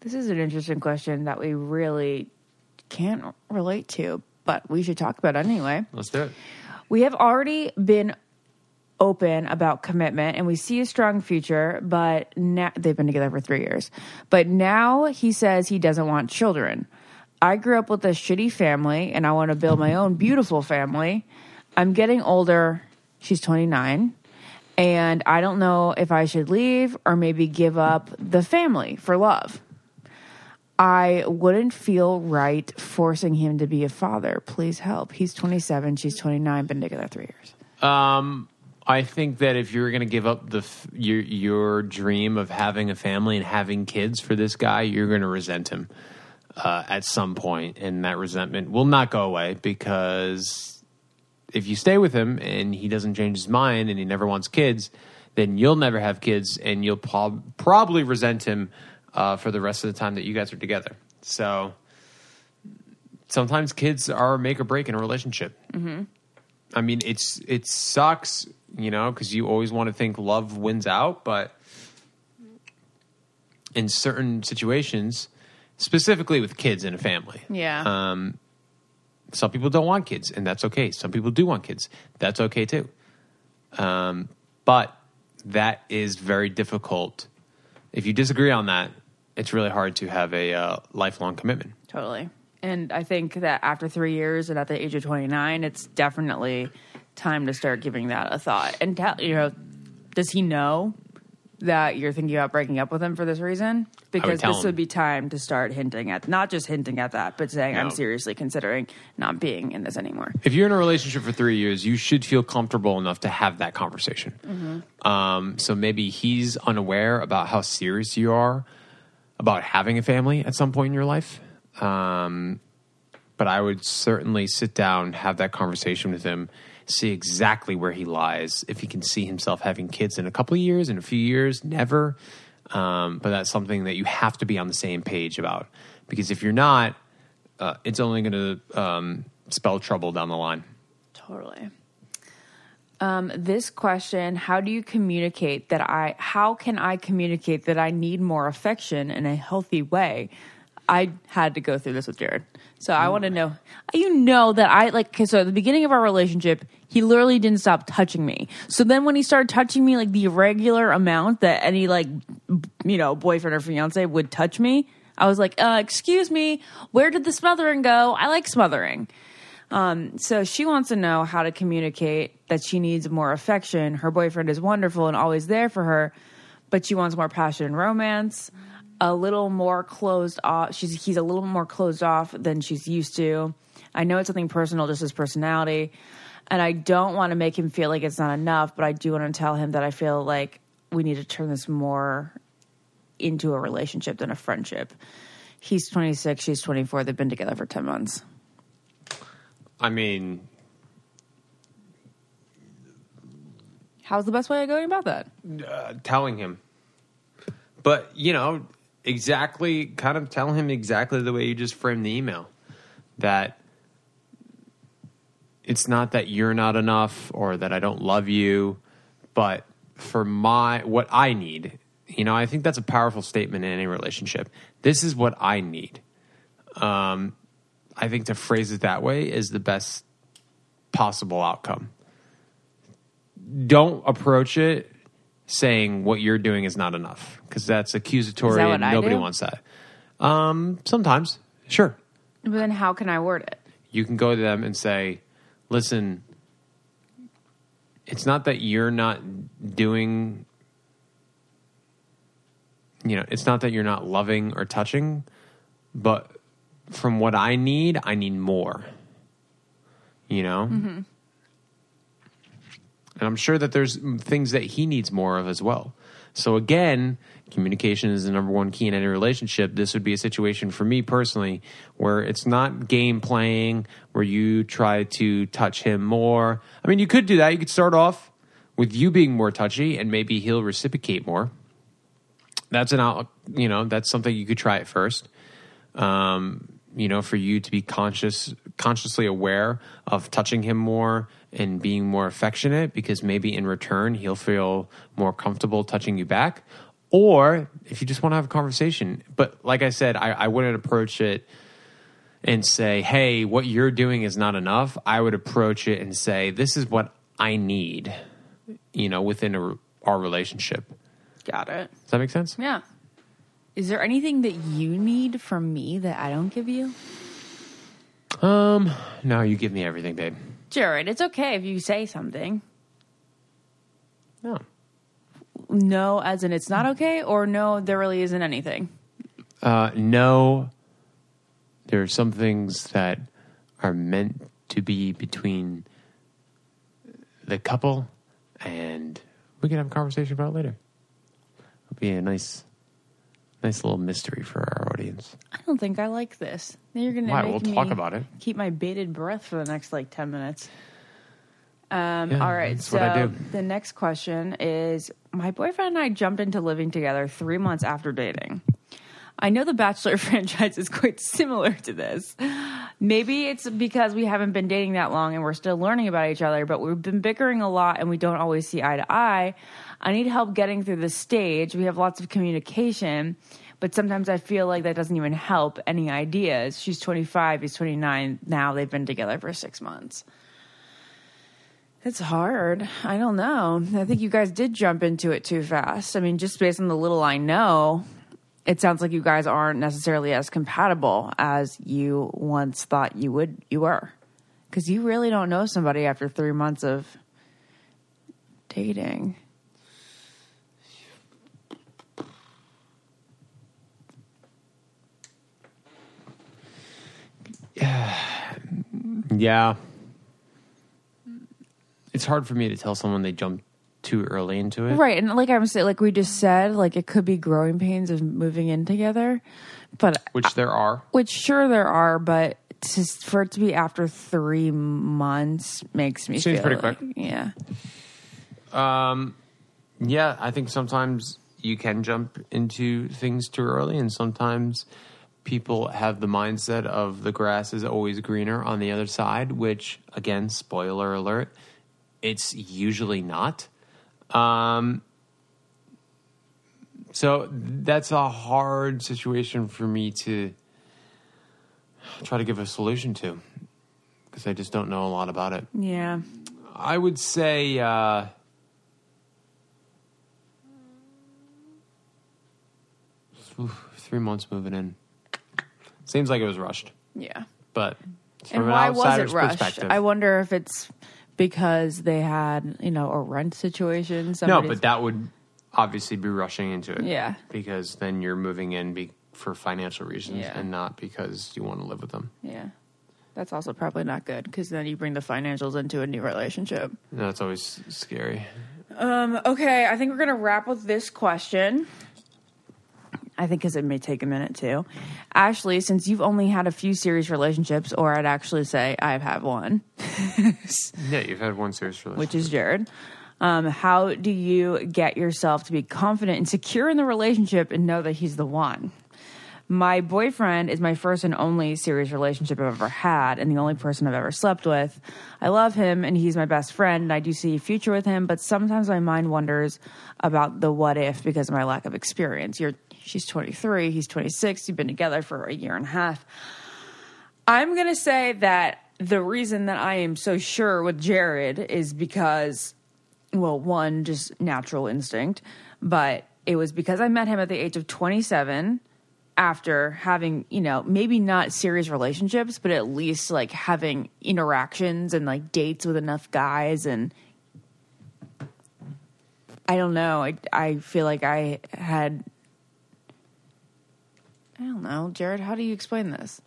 This is an interesting question that we really can't relate to, but we should talk about it anyway. Let's do it. We have already been open about commitment and we see a strong future, but now they've been together for three years. But now he says he doesn't want children. I grew up with a shitty family and I want to build my (laughs) own beautiful family. I'm getting older. She's 29. And I don't know if I should leave or maybe give up the family for love. I wouldn't feel right forcing him to be a father. Please help. He's 27, she's 29, been together three years. Um, I think that if you're going to give up the f- your your dream of having a family and having kids for this guy, you're going to resent him uh, at some point, and that resentment will not go away because if you stay with him and he doesn't change his mind and he never wants kids, then you'll never have kids, and you'll prob- probably resent him uh, for the rest of the time that you guys are together. So sometimes kids are make or break in a relationship. Mm-hmm. I mean, it's it sucks, you know, because you always want to think love wins out, but in certain situations, specifically with kids in a family, Yeah. um, some people don't want kids, and that's okay. Some people do want kids, that's okay too. Um, but that is very difficult. If you disagree on that, it's really hard to have a uh, lifelong commitment. Totally. And I think that after three years and at the age of 29, it's definitely time to start giving that a thought. And tell, you know, does he know that you're thinking about breaking up with him for this reason? Because tell this him. would be time to start hinting at, not just hinting at that, but saying, No. I'm seriously considering not being in this anymore. If you're in a relationship for three years, you should feel comfortable enough to have that conversation. Um, so maybe he's unaware about how serious you are about having a family at some point in your life. Um, but I would certainly sit down, have that conversation with him, see exactly where he lies. If he can see himself having kids in a couple of years, in a few years, never. Um, but that's something that you have to be on the same page about because if you're not, uh, it's only going to um, spell trouble down the line. Totally. Um, this question: How do you communicate that I? How can I communicate that I need more affection in a healthy way? I had to go through this with Jared, so I want to know. You know that I like. So at the beginning of our relationship, he literally didn't stop touching me. So then when he started touching me like the regular amount that any like you know boyfriend or fiance would touch me, I was like, uh, "Excuse me, where did the smothering go? I like smothering." Um, so she wants to know how to communicate that she needs more affection. Her boyfriend is wonderful and always there for her, but she wants more passion and romance. A little more closed off. She's he's a little more closed off than she's used to. I know it's something personal, just his personality, and I don't want to make him feel like it's not enough. But I do want to tell him that I feel like we need to turn this more into a relationship than a friendship. He's 26, she's 24. They've been together for 10 months. I mean, How's the best way of going about that? uh, telling him, but you know, exactly, kind of tell him exactly the way you just framed the email that it's not that you're not enough or that I don't love you, but for my what I need. You know, I think that's a powerful statement in any relationship. This is what I need. Um, I think to phrase it that way is the best possible outcome. Don't approach it saying what you're doing is not enough because that's accusatory that and nobody wants that. Um, sometimes, sure. But then how can I word it? You can go to them and say, listen, it's not that you're not doing, you know, it's not that you're not loving or touching, but from what I need, I need more. You know? And I'm sure that there's things that he needs more of as well. So again, communication is the number one key in any relationship. This would be a situation for me personally where it's not game playing where you try to touch him more. I mean, you could do that. You could start off with you being more touchy and maybe he'll reciprocate more. That's an out, you know, that's something you could try at first um, you know, for you to be conscious, consciously aware of touching him more and being more affectionate, because maybe in return he'll feel more comfortable touching you back. Or if you just want to have a conversation, but like I said, I, I wouldn't approach it and say, "Hey, what you're doing is not enough." I would approach it and say, "This is what I need," you know, within a, our relationship. Got it. Does that make sense? Yeah. Is there anything that you need from me that I don't give you? Um, no, you give me everything, babe. Jared, it's okay if you say something. No. No, as in it's not okay, or no, there really isn't anything. Uh, no, there are some things that are meant to be between the couple, and we can have a conversation about it later. It'll be a nice, nice little mystery for our audience. I don't think I like this. Now You're gonna Why? We'll me talk about it. Keep my bated breath for the next like ten minutes. Um, Yeah, all right, that's so what I do. the next question is: My boyfriend and I jumped into living together three months after dating. I know the Bachelor (laughs) franchise is quite similar to this. Maybe it's because we haven't been dating that long and we're still learning about each other, but we've been bickering a lot and we don't always see eye to eye. I need help getting through this stage. We have lots of communication, but sometimes I feel like that doesn't even help. Any ideas? She's 25, he's 29. Now they've been together for six months. It's hard. I don't know. I think you guys did jump into it too fast. I mean, just based on the little I know, it sounds like you guys aren't necessarily as compatible as you once thought you would you were. Cuz you really don't know somebody after 3 months of dating. (sighs) Yeah. It's hard for me to tell someone they jumped too early into it. Right, and like I was saying like we just said, like it could be growing pains of moving in together. But Which there are. which sure there are, but to, for it to be after 3 months makes me Seems feel pretty like- quick. Yeah. Um, Yeah, I think sometimes you can jump into things too early, and sometimes people have the mindset of the grass is always greener on the other side, which, again, spoiler alert, it's usually not. Um, so that's a hard situation for me to try to give a solution to because I just don't know a lot about it. Yeah. I would say uh, three months moving in. Seems like it was rushed, Yeah. but And why was it rushed? I wonder if it's because they had, you know, a rent situation. no, but that would obviously be rushing into it. Yeah. because then you're moving in be- for financial reasons Yeah. and not because you want to live with them. yeah, that's also probably not good because then you bring the financials into a new relationship. That's always scary. Um, okay, I think we're gonna wrap with this question. I think because it may take a minute too. Ashley, since you've only had a few serious relationships, or I'd actually say I've had one, (laughs) Yeah, you've had one serious relationship. which is Jared. Um, how do you get yourself to be confident and secure in the relationship and know that he's the one? My boyfriend is my first and only serious relationship I've ever had, and the only person I've ever slept with. I love him, and he's my best friend, and I do see a future with him. But sometimes my mind wonders about the what if because of my lack of experience. You're, she's 23, he's 26. You've been together for a year and a half. I'm going to say that the reason that I am so sure with Jared is because, well, one, just natural instinct, but it was because I met him at the age of 27 after having, you know, maybe not serious relationships, but at least like having interactions and like dates with enough guys. And I don't know. I, I feel like I had, I don't know. Jared, how do you explain this?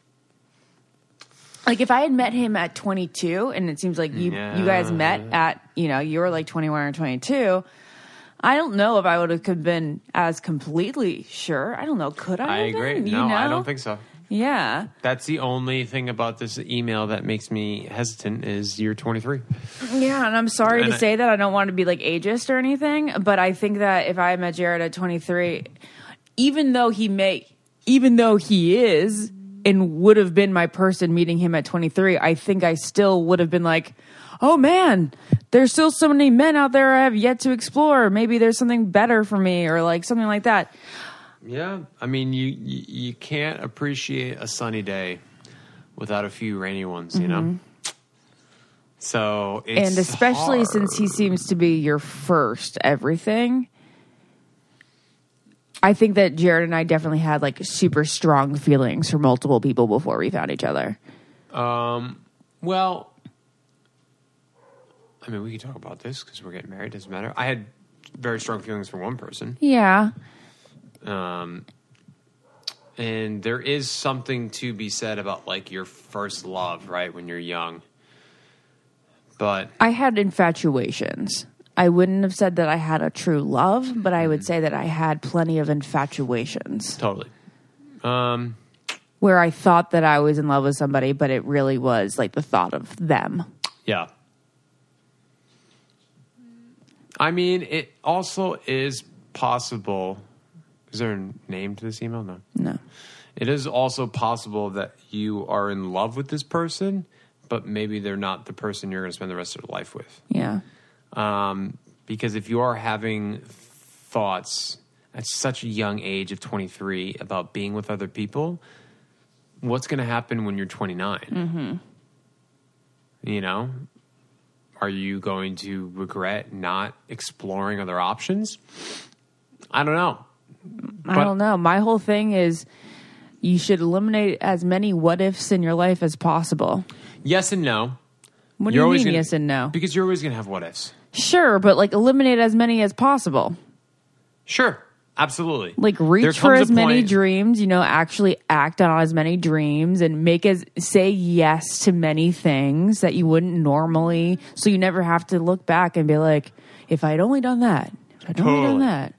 like if I had met him at 22 and it seems like you you guys met at you know you were like 21 or 22 I don't know if I would have been as completely sure. I don't know. Could I? I agree. been? You no, I don't think so. Yeah. That's the only thing about this email that makes me hesitant is you're 23. Yeah, and I'm sorry And to I- say that I don't want to be like ageist or anything, but I think that if I met Jared at 23, even though he may, even though he is and would have been my person meeting him at 23, I think I still would have been like, oh man, there's still so many men out there I have yet to explore. Maybe there's something better for me or like something like that. Yeah, I mean, you you, you can't appreciate a sunny day without a few rainy ones, you know. So, it's Mm-hmm. and especially hard. since he seems to be your first everything i think that jared and i definitely had like super strong feelings for multiple people before we found each other Um, well, I mean, we can talk about this because we're getting married. Doesn't matter. I had very strong feelings for one person, yeah um, and there is something to be said about like your first love, right? When you're young, but i had infatuations I wouldn't have said that I had a true love, but I would say that I had plenty of infatuations Totally. Um, where I thought that I was in love with somebody, but it really was like the thought of them. yeah. I mean, it also is possible. Is there a name to this email? No. No. It is also possible that you are in love with this person, but maybe they're not the person you're going to spend the rest of your life with. Yeah. Um, because if you are having thoughts at such a young age of 23 about being with other people, what's going to happen when you're 29? Mm-hmm. You know, are you going to regret not exploring other options? I don't know. I But- don't know. My whole thing is you should eliminate as many what ifs in your life as possible. Yes and no. What do You're you mean, gonna- yes and no? Because you're always going to have what ifs. Sure, but like eliminate as many as possible. Sure, absolutely. Like reach for as many point- dreams, you know, actually act on as many dreams and make as say yes to many things that you wouldn't normally so you never have to look back and be like, if I'd only done that, if I'd only done that.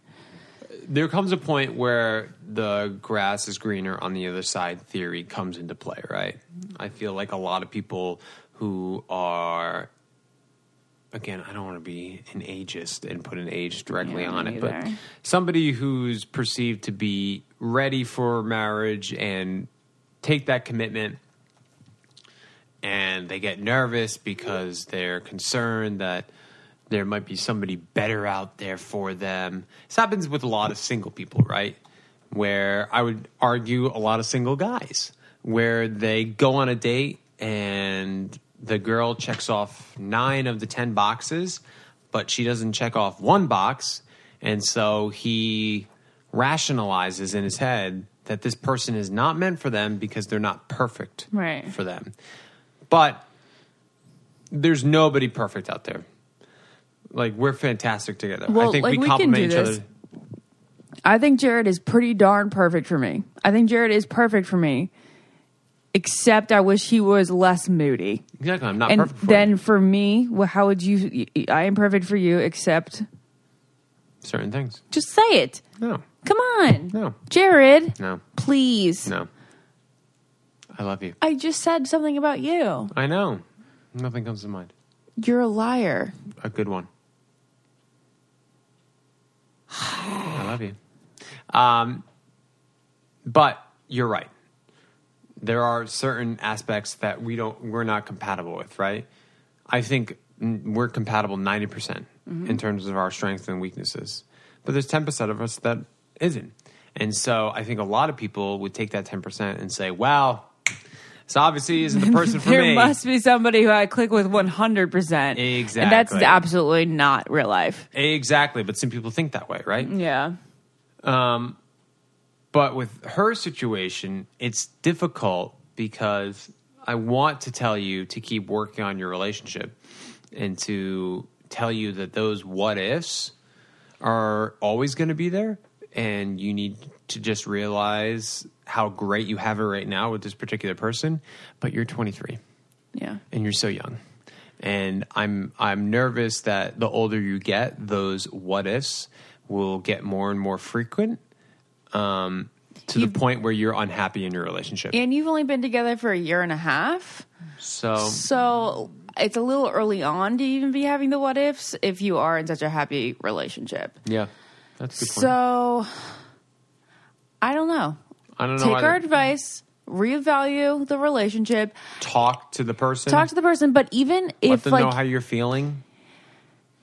there comes a point where the grass is greener on the other side theory comes into play, right? I feel like a lot of people who are again, I don't want to be an ageist and put an age directly Yeah, on it, but somebody who's perceived to be ready for marriage and take that commitment and they get nervous because they're concerned that there might be somebody better out there for them. This happens with a lot of single people, right? Where I would argue a lot of single guys, where they go on a date and the girl checks off nine of the 10 boxes, but she doesn't check off one box. And so he rationalizes in his head that this person is not meant for them because they're not perfect Right. for them. But there's nobody perfect out there. Like we're fantastic together. I Well, think like, we we can complement do each this. other. I think Jared is pretty darn perfect for me. I think Jared is perfect for me. Except I wish he was less moody. Exactly. I'm not and perfect for then you. for me, well, how would you? I am perfect for you, except certain things. just say it. No. Come on, No. Jared. No. please. No. I love you. I just said something about you. I know. Nothing comes to mind. You're a liar. A good one. I love you. Um, but you're right. There are certain aspects that we don't, we're not compatible with, right? I think we're compatible 90% mm-hmm. in terms of our strengths and weaknesses. But there's 10% of us that isn't. And so I think a lot of people would take that 10% and say, wow, this obviously isn't the person for (laughs) there me. must be somebody who I click with 100%. Exactly. And that's absolutely not real life. Exactly. But some people think that way, right? Yeah. Um, But with her situation, it's difficult because I want to tell you to keep working on your relationship and to tell you that those what ifs are always going to be there. And you need to just realize how great you have it right now with this particular person. But you're 23 Yeah. and you're so young. And I'm I'm nervous that the older you get, those what ifs will get more and more frequent, um, to the point where you're unhappy in your relationship. And you've only been together for a year and a half. so So it's a little early on to even be having the what ifs if you are in such a happy relationship. yeah, that's good. point. So I don't know. I don't know. Take either. our advice, reevaluate the relationship, talk to the person. talk to the person. But even let if like know how you're feeling.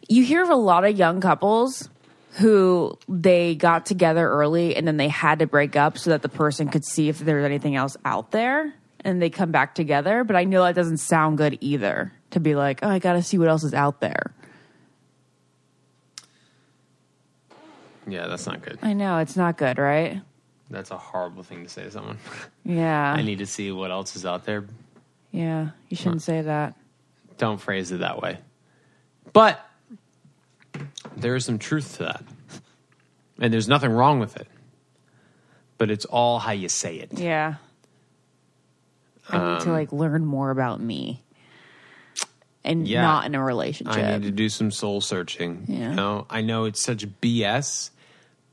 you hear of a lot of young couples who they got together early and then they had to break up so that the person could see if there's anything else out there and they come back together. But I know that doesn't sound good either to be like, oh, I got to see what else is out there. Yeah, that's not good. I know it's not good, right? That's a horrible thing to say to someone. (laughs) Yeah. I need to see what else is out there. yeah. You shouldn't say that. Don't phrase it that way. But there is some truth to that. And there's nothing wrong with it. But it's all how you say it. Yeah. I need Um, to like learn more about me. and Yeah. not in a relationship. I need to do some soul searching. Yeah. You know, I know it's such BS,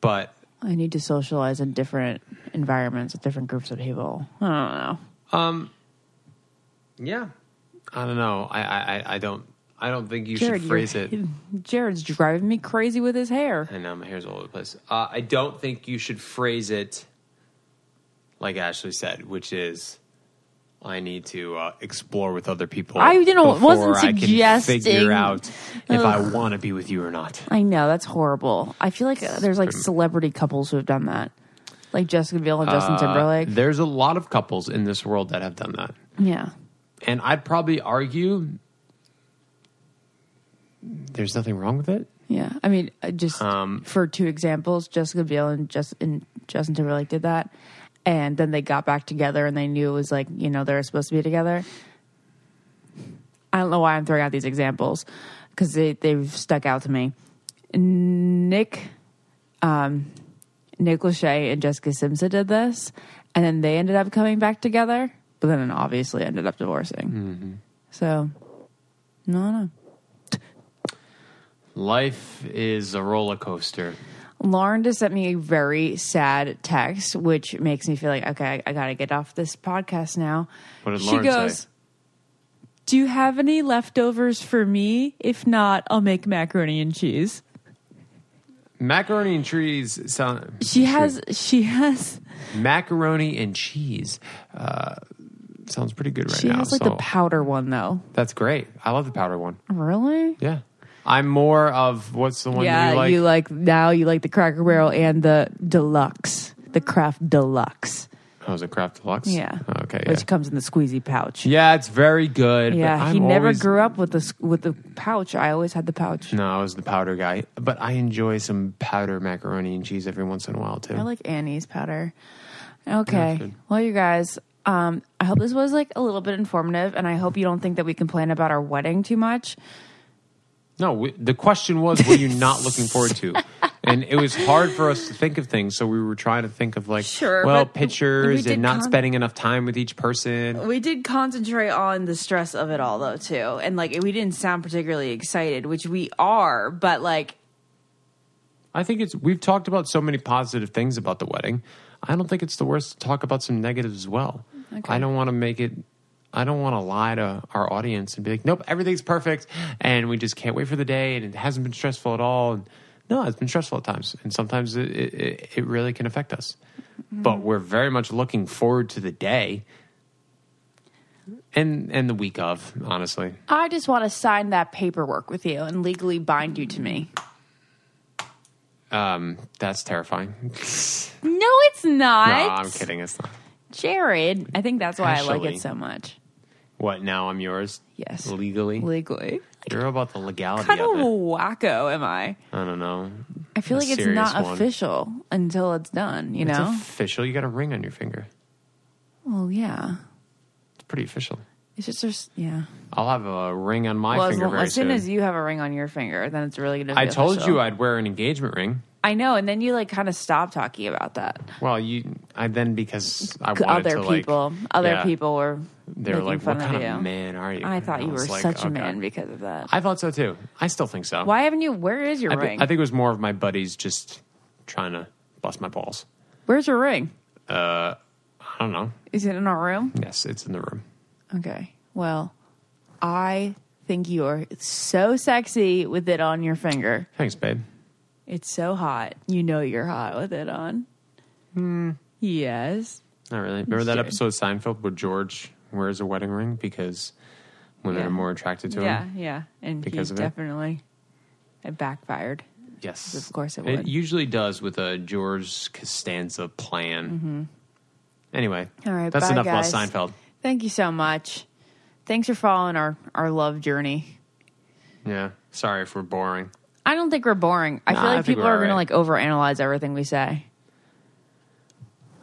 but I need to socialize in different environments with different groups of people. I don't know. Um yeah, I don't know. I I, I- I don't I don't think you Jared, should phrase it. (laughs) Jared's driving me crazy with his hair. I know my hair's all over the place. Uh, I don't think you should phrase it like Ashley said, which is. I need to uh, explore with other people. I, you know, before wasn't I can suggesting- figure out if I want to be with you or not. I know that's horrible. I feel like uh, there's like celebrity couples who have done that, like Jessica Biel and Justin Timberlake. There's a lot of couples in this world that have done that. Yeah, And I'd probably argue there's nothing wrong with it. yeah. I mean, just Um, for two examples, Jessica Biel and Justin Justin Timberlake did that, and then they got back together and they knew it was like you know they were supposed to be together. I don't know why I'm throwing out these examples because they they've stuck out to me. Nick, um, Nick Lachey and Jessica Simpson did this, and then they ended up coming back together, but then obviously ended up divorcing. So, no, no. Life is a roller coaster. Lauren just sent me a very sad text, which makes me feel like, okay, I, I got to get off this podcast now. What did she Lauren goes, say? Do you have any leftovers for me? If not, I'll make macaroni and cheese. Macaroni and cheese sound. She has, she has, macaroni and cheese. Uh, sounds pretty good right she now. has like so the powder one though. that's great. I love the powder one. Really? Yeah, I'm more of what's the one yeah, you like? now you like the Cracker Barrel and the deluxe, the Kraft Deluxe. oh, is it Kraft Deluxe? Yeah. Okay. Yeah. Which comes in the squeezy pouch. yeah, it's very good. but Yeah, I'm he never always- grew up with the with the pouch. I always had the pouch. No, I was the powder guy, but I enjoy some powder macaroni and cheese every once in a while too. I like Annie's powder. Okay. it's well, you guys, um, I hope this was like a little bit informative, and I hope you don't think that we complain about our wedding too much. No, we, the question was, were you not looking forward to? (laughs) And it was hard for us to think of things, so we were trying to think of like, Sure, well, but pictures we did and not con- spending enough time with each person. We did concentrate on the stress of it all, though, too, and like we didn't sound particularly excited, which we are, but like I think it's we've talked about so many positive things about the wedding. I don't think it's the worst to talk about some negatives as well. Okay. I don't want to make it. I don't want to lie to our audience and be like, nope, everything's perfect, and we just can't wait for the day, and it hasn't been stressful at all. And no, it's been stressful at times, and sometimes it it, it really can affect us. But we're very much looking forward to the day, and and the week of, honestly. I just want to sign that paperwork with you and legally bind you to me. Um, that's terrifying. No, it's (laughs) not. no, I'm kidding. It's not. Jared. I think that's why I like it so much. What now? I'm yours. Yes. legally. Legally. You're about the legality Kind of of it. wacko am I? I don't know. I feel A like it's not one. official until it's done, you It's know? official. You got a ring on your finger. well, yeah. It's pretty official. It's just, there's, yeah. I'll have a ring on my well, finger very as soon as you have a ring on your finger, then it's really be I told official. you I'd wear an engagement ring. I know, and then you like kind of stop talking about that. Well, you, I then because I wanted Other to, like- people, other yeah. people were They were making like, fun "What of kind you. of man are you?" I thought And you was were like, such a man because of that. I thought so too. I still think so. Why haven't you? Where is your I, ring? I think it was more of my buddies just trying to bust my balls. Where's your ring? Uh, I don't know. Is it in our room? Yes, it's in the room. Okay. Well, I think you are so sexy with it on your finger. Thanks, babe. It's so hot. You know you're hot with it on. Hmm. Yes. Not really. Remember that Sure. episode of Seinfeld where George wears a wedding ring because women Yeah. are more attracted to Yeah, him? yeah. Yeah. And Because he of it? definitely it backfired. Yes. Of course it It would. usually does with a George Costanza plan. Anyway, Mm-hmm. All right, that's bye, enough guys. about Seinfeld. Thank you so much. Thanks for following our, our love journey. Yeah. Sorry if we're boring. I don't think we're boring. I Nah, feel I like think people we're are going to alright. like overanalyze everything we say.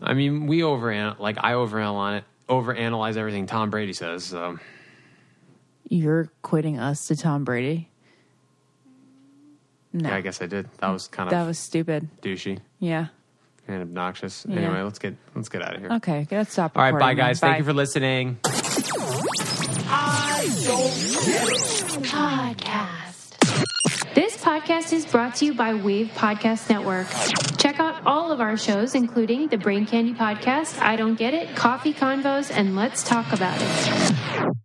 I mean, we over like I overanalyze overanalyze everything Tom Brady says. So You're quitting us to Tom Brady? No. yeah, I guess I did. That was kind of that was stupid. douchey Yeah. and obnoxious. Yeah. Anyway, let's get let's get out of here. Okay, let's stop All right, bye recording then. guys. Thank you for listening. I don't podcast is brought to you by Wave Podcast Network. Check out all of our shows, including the Brain Candy Podcast, I Don't Get It, Coffee Convos, and Let's Talk About It.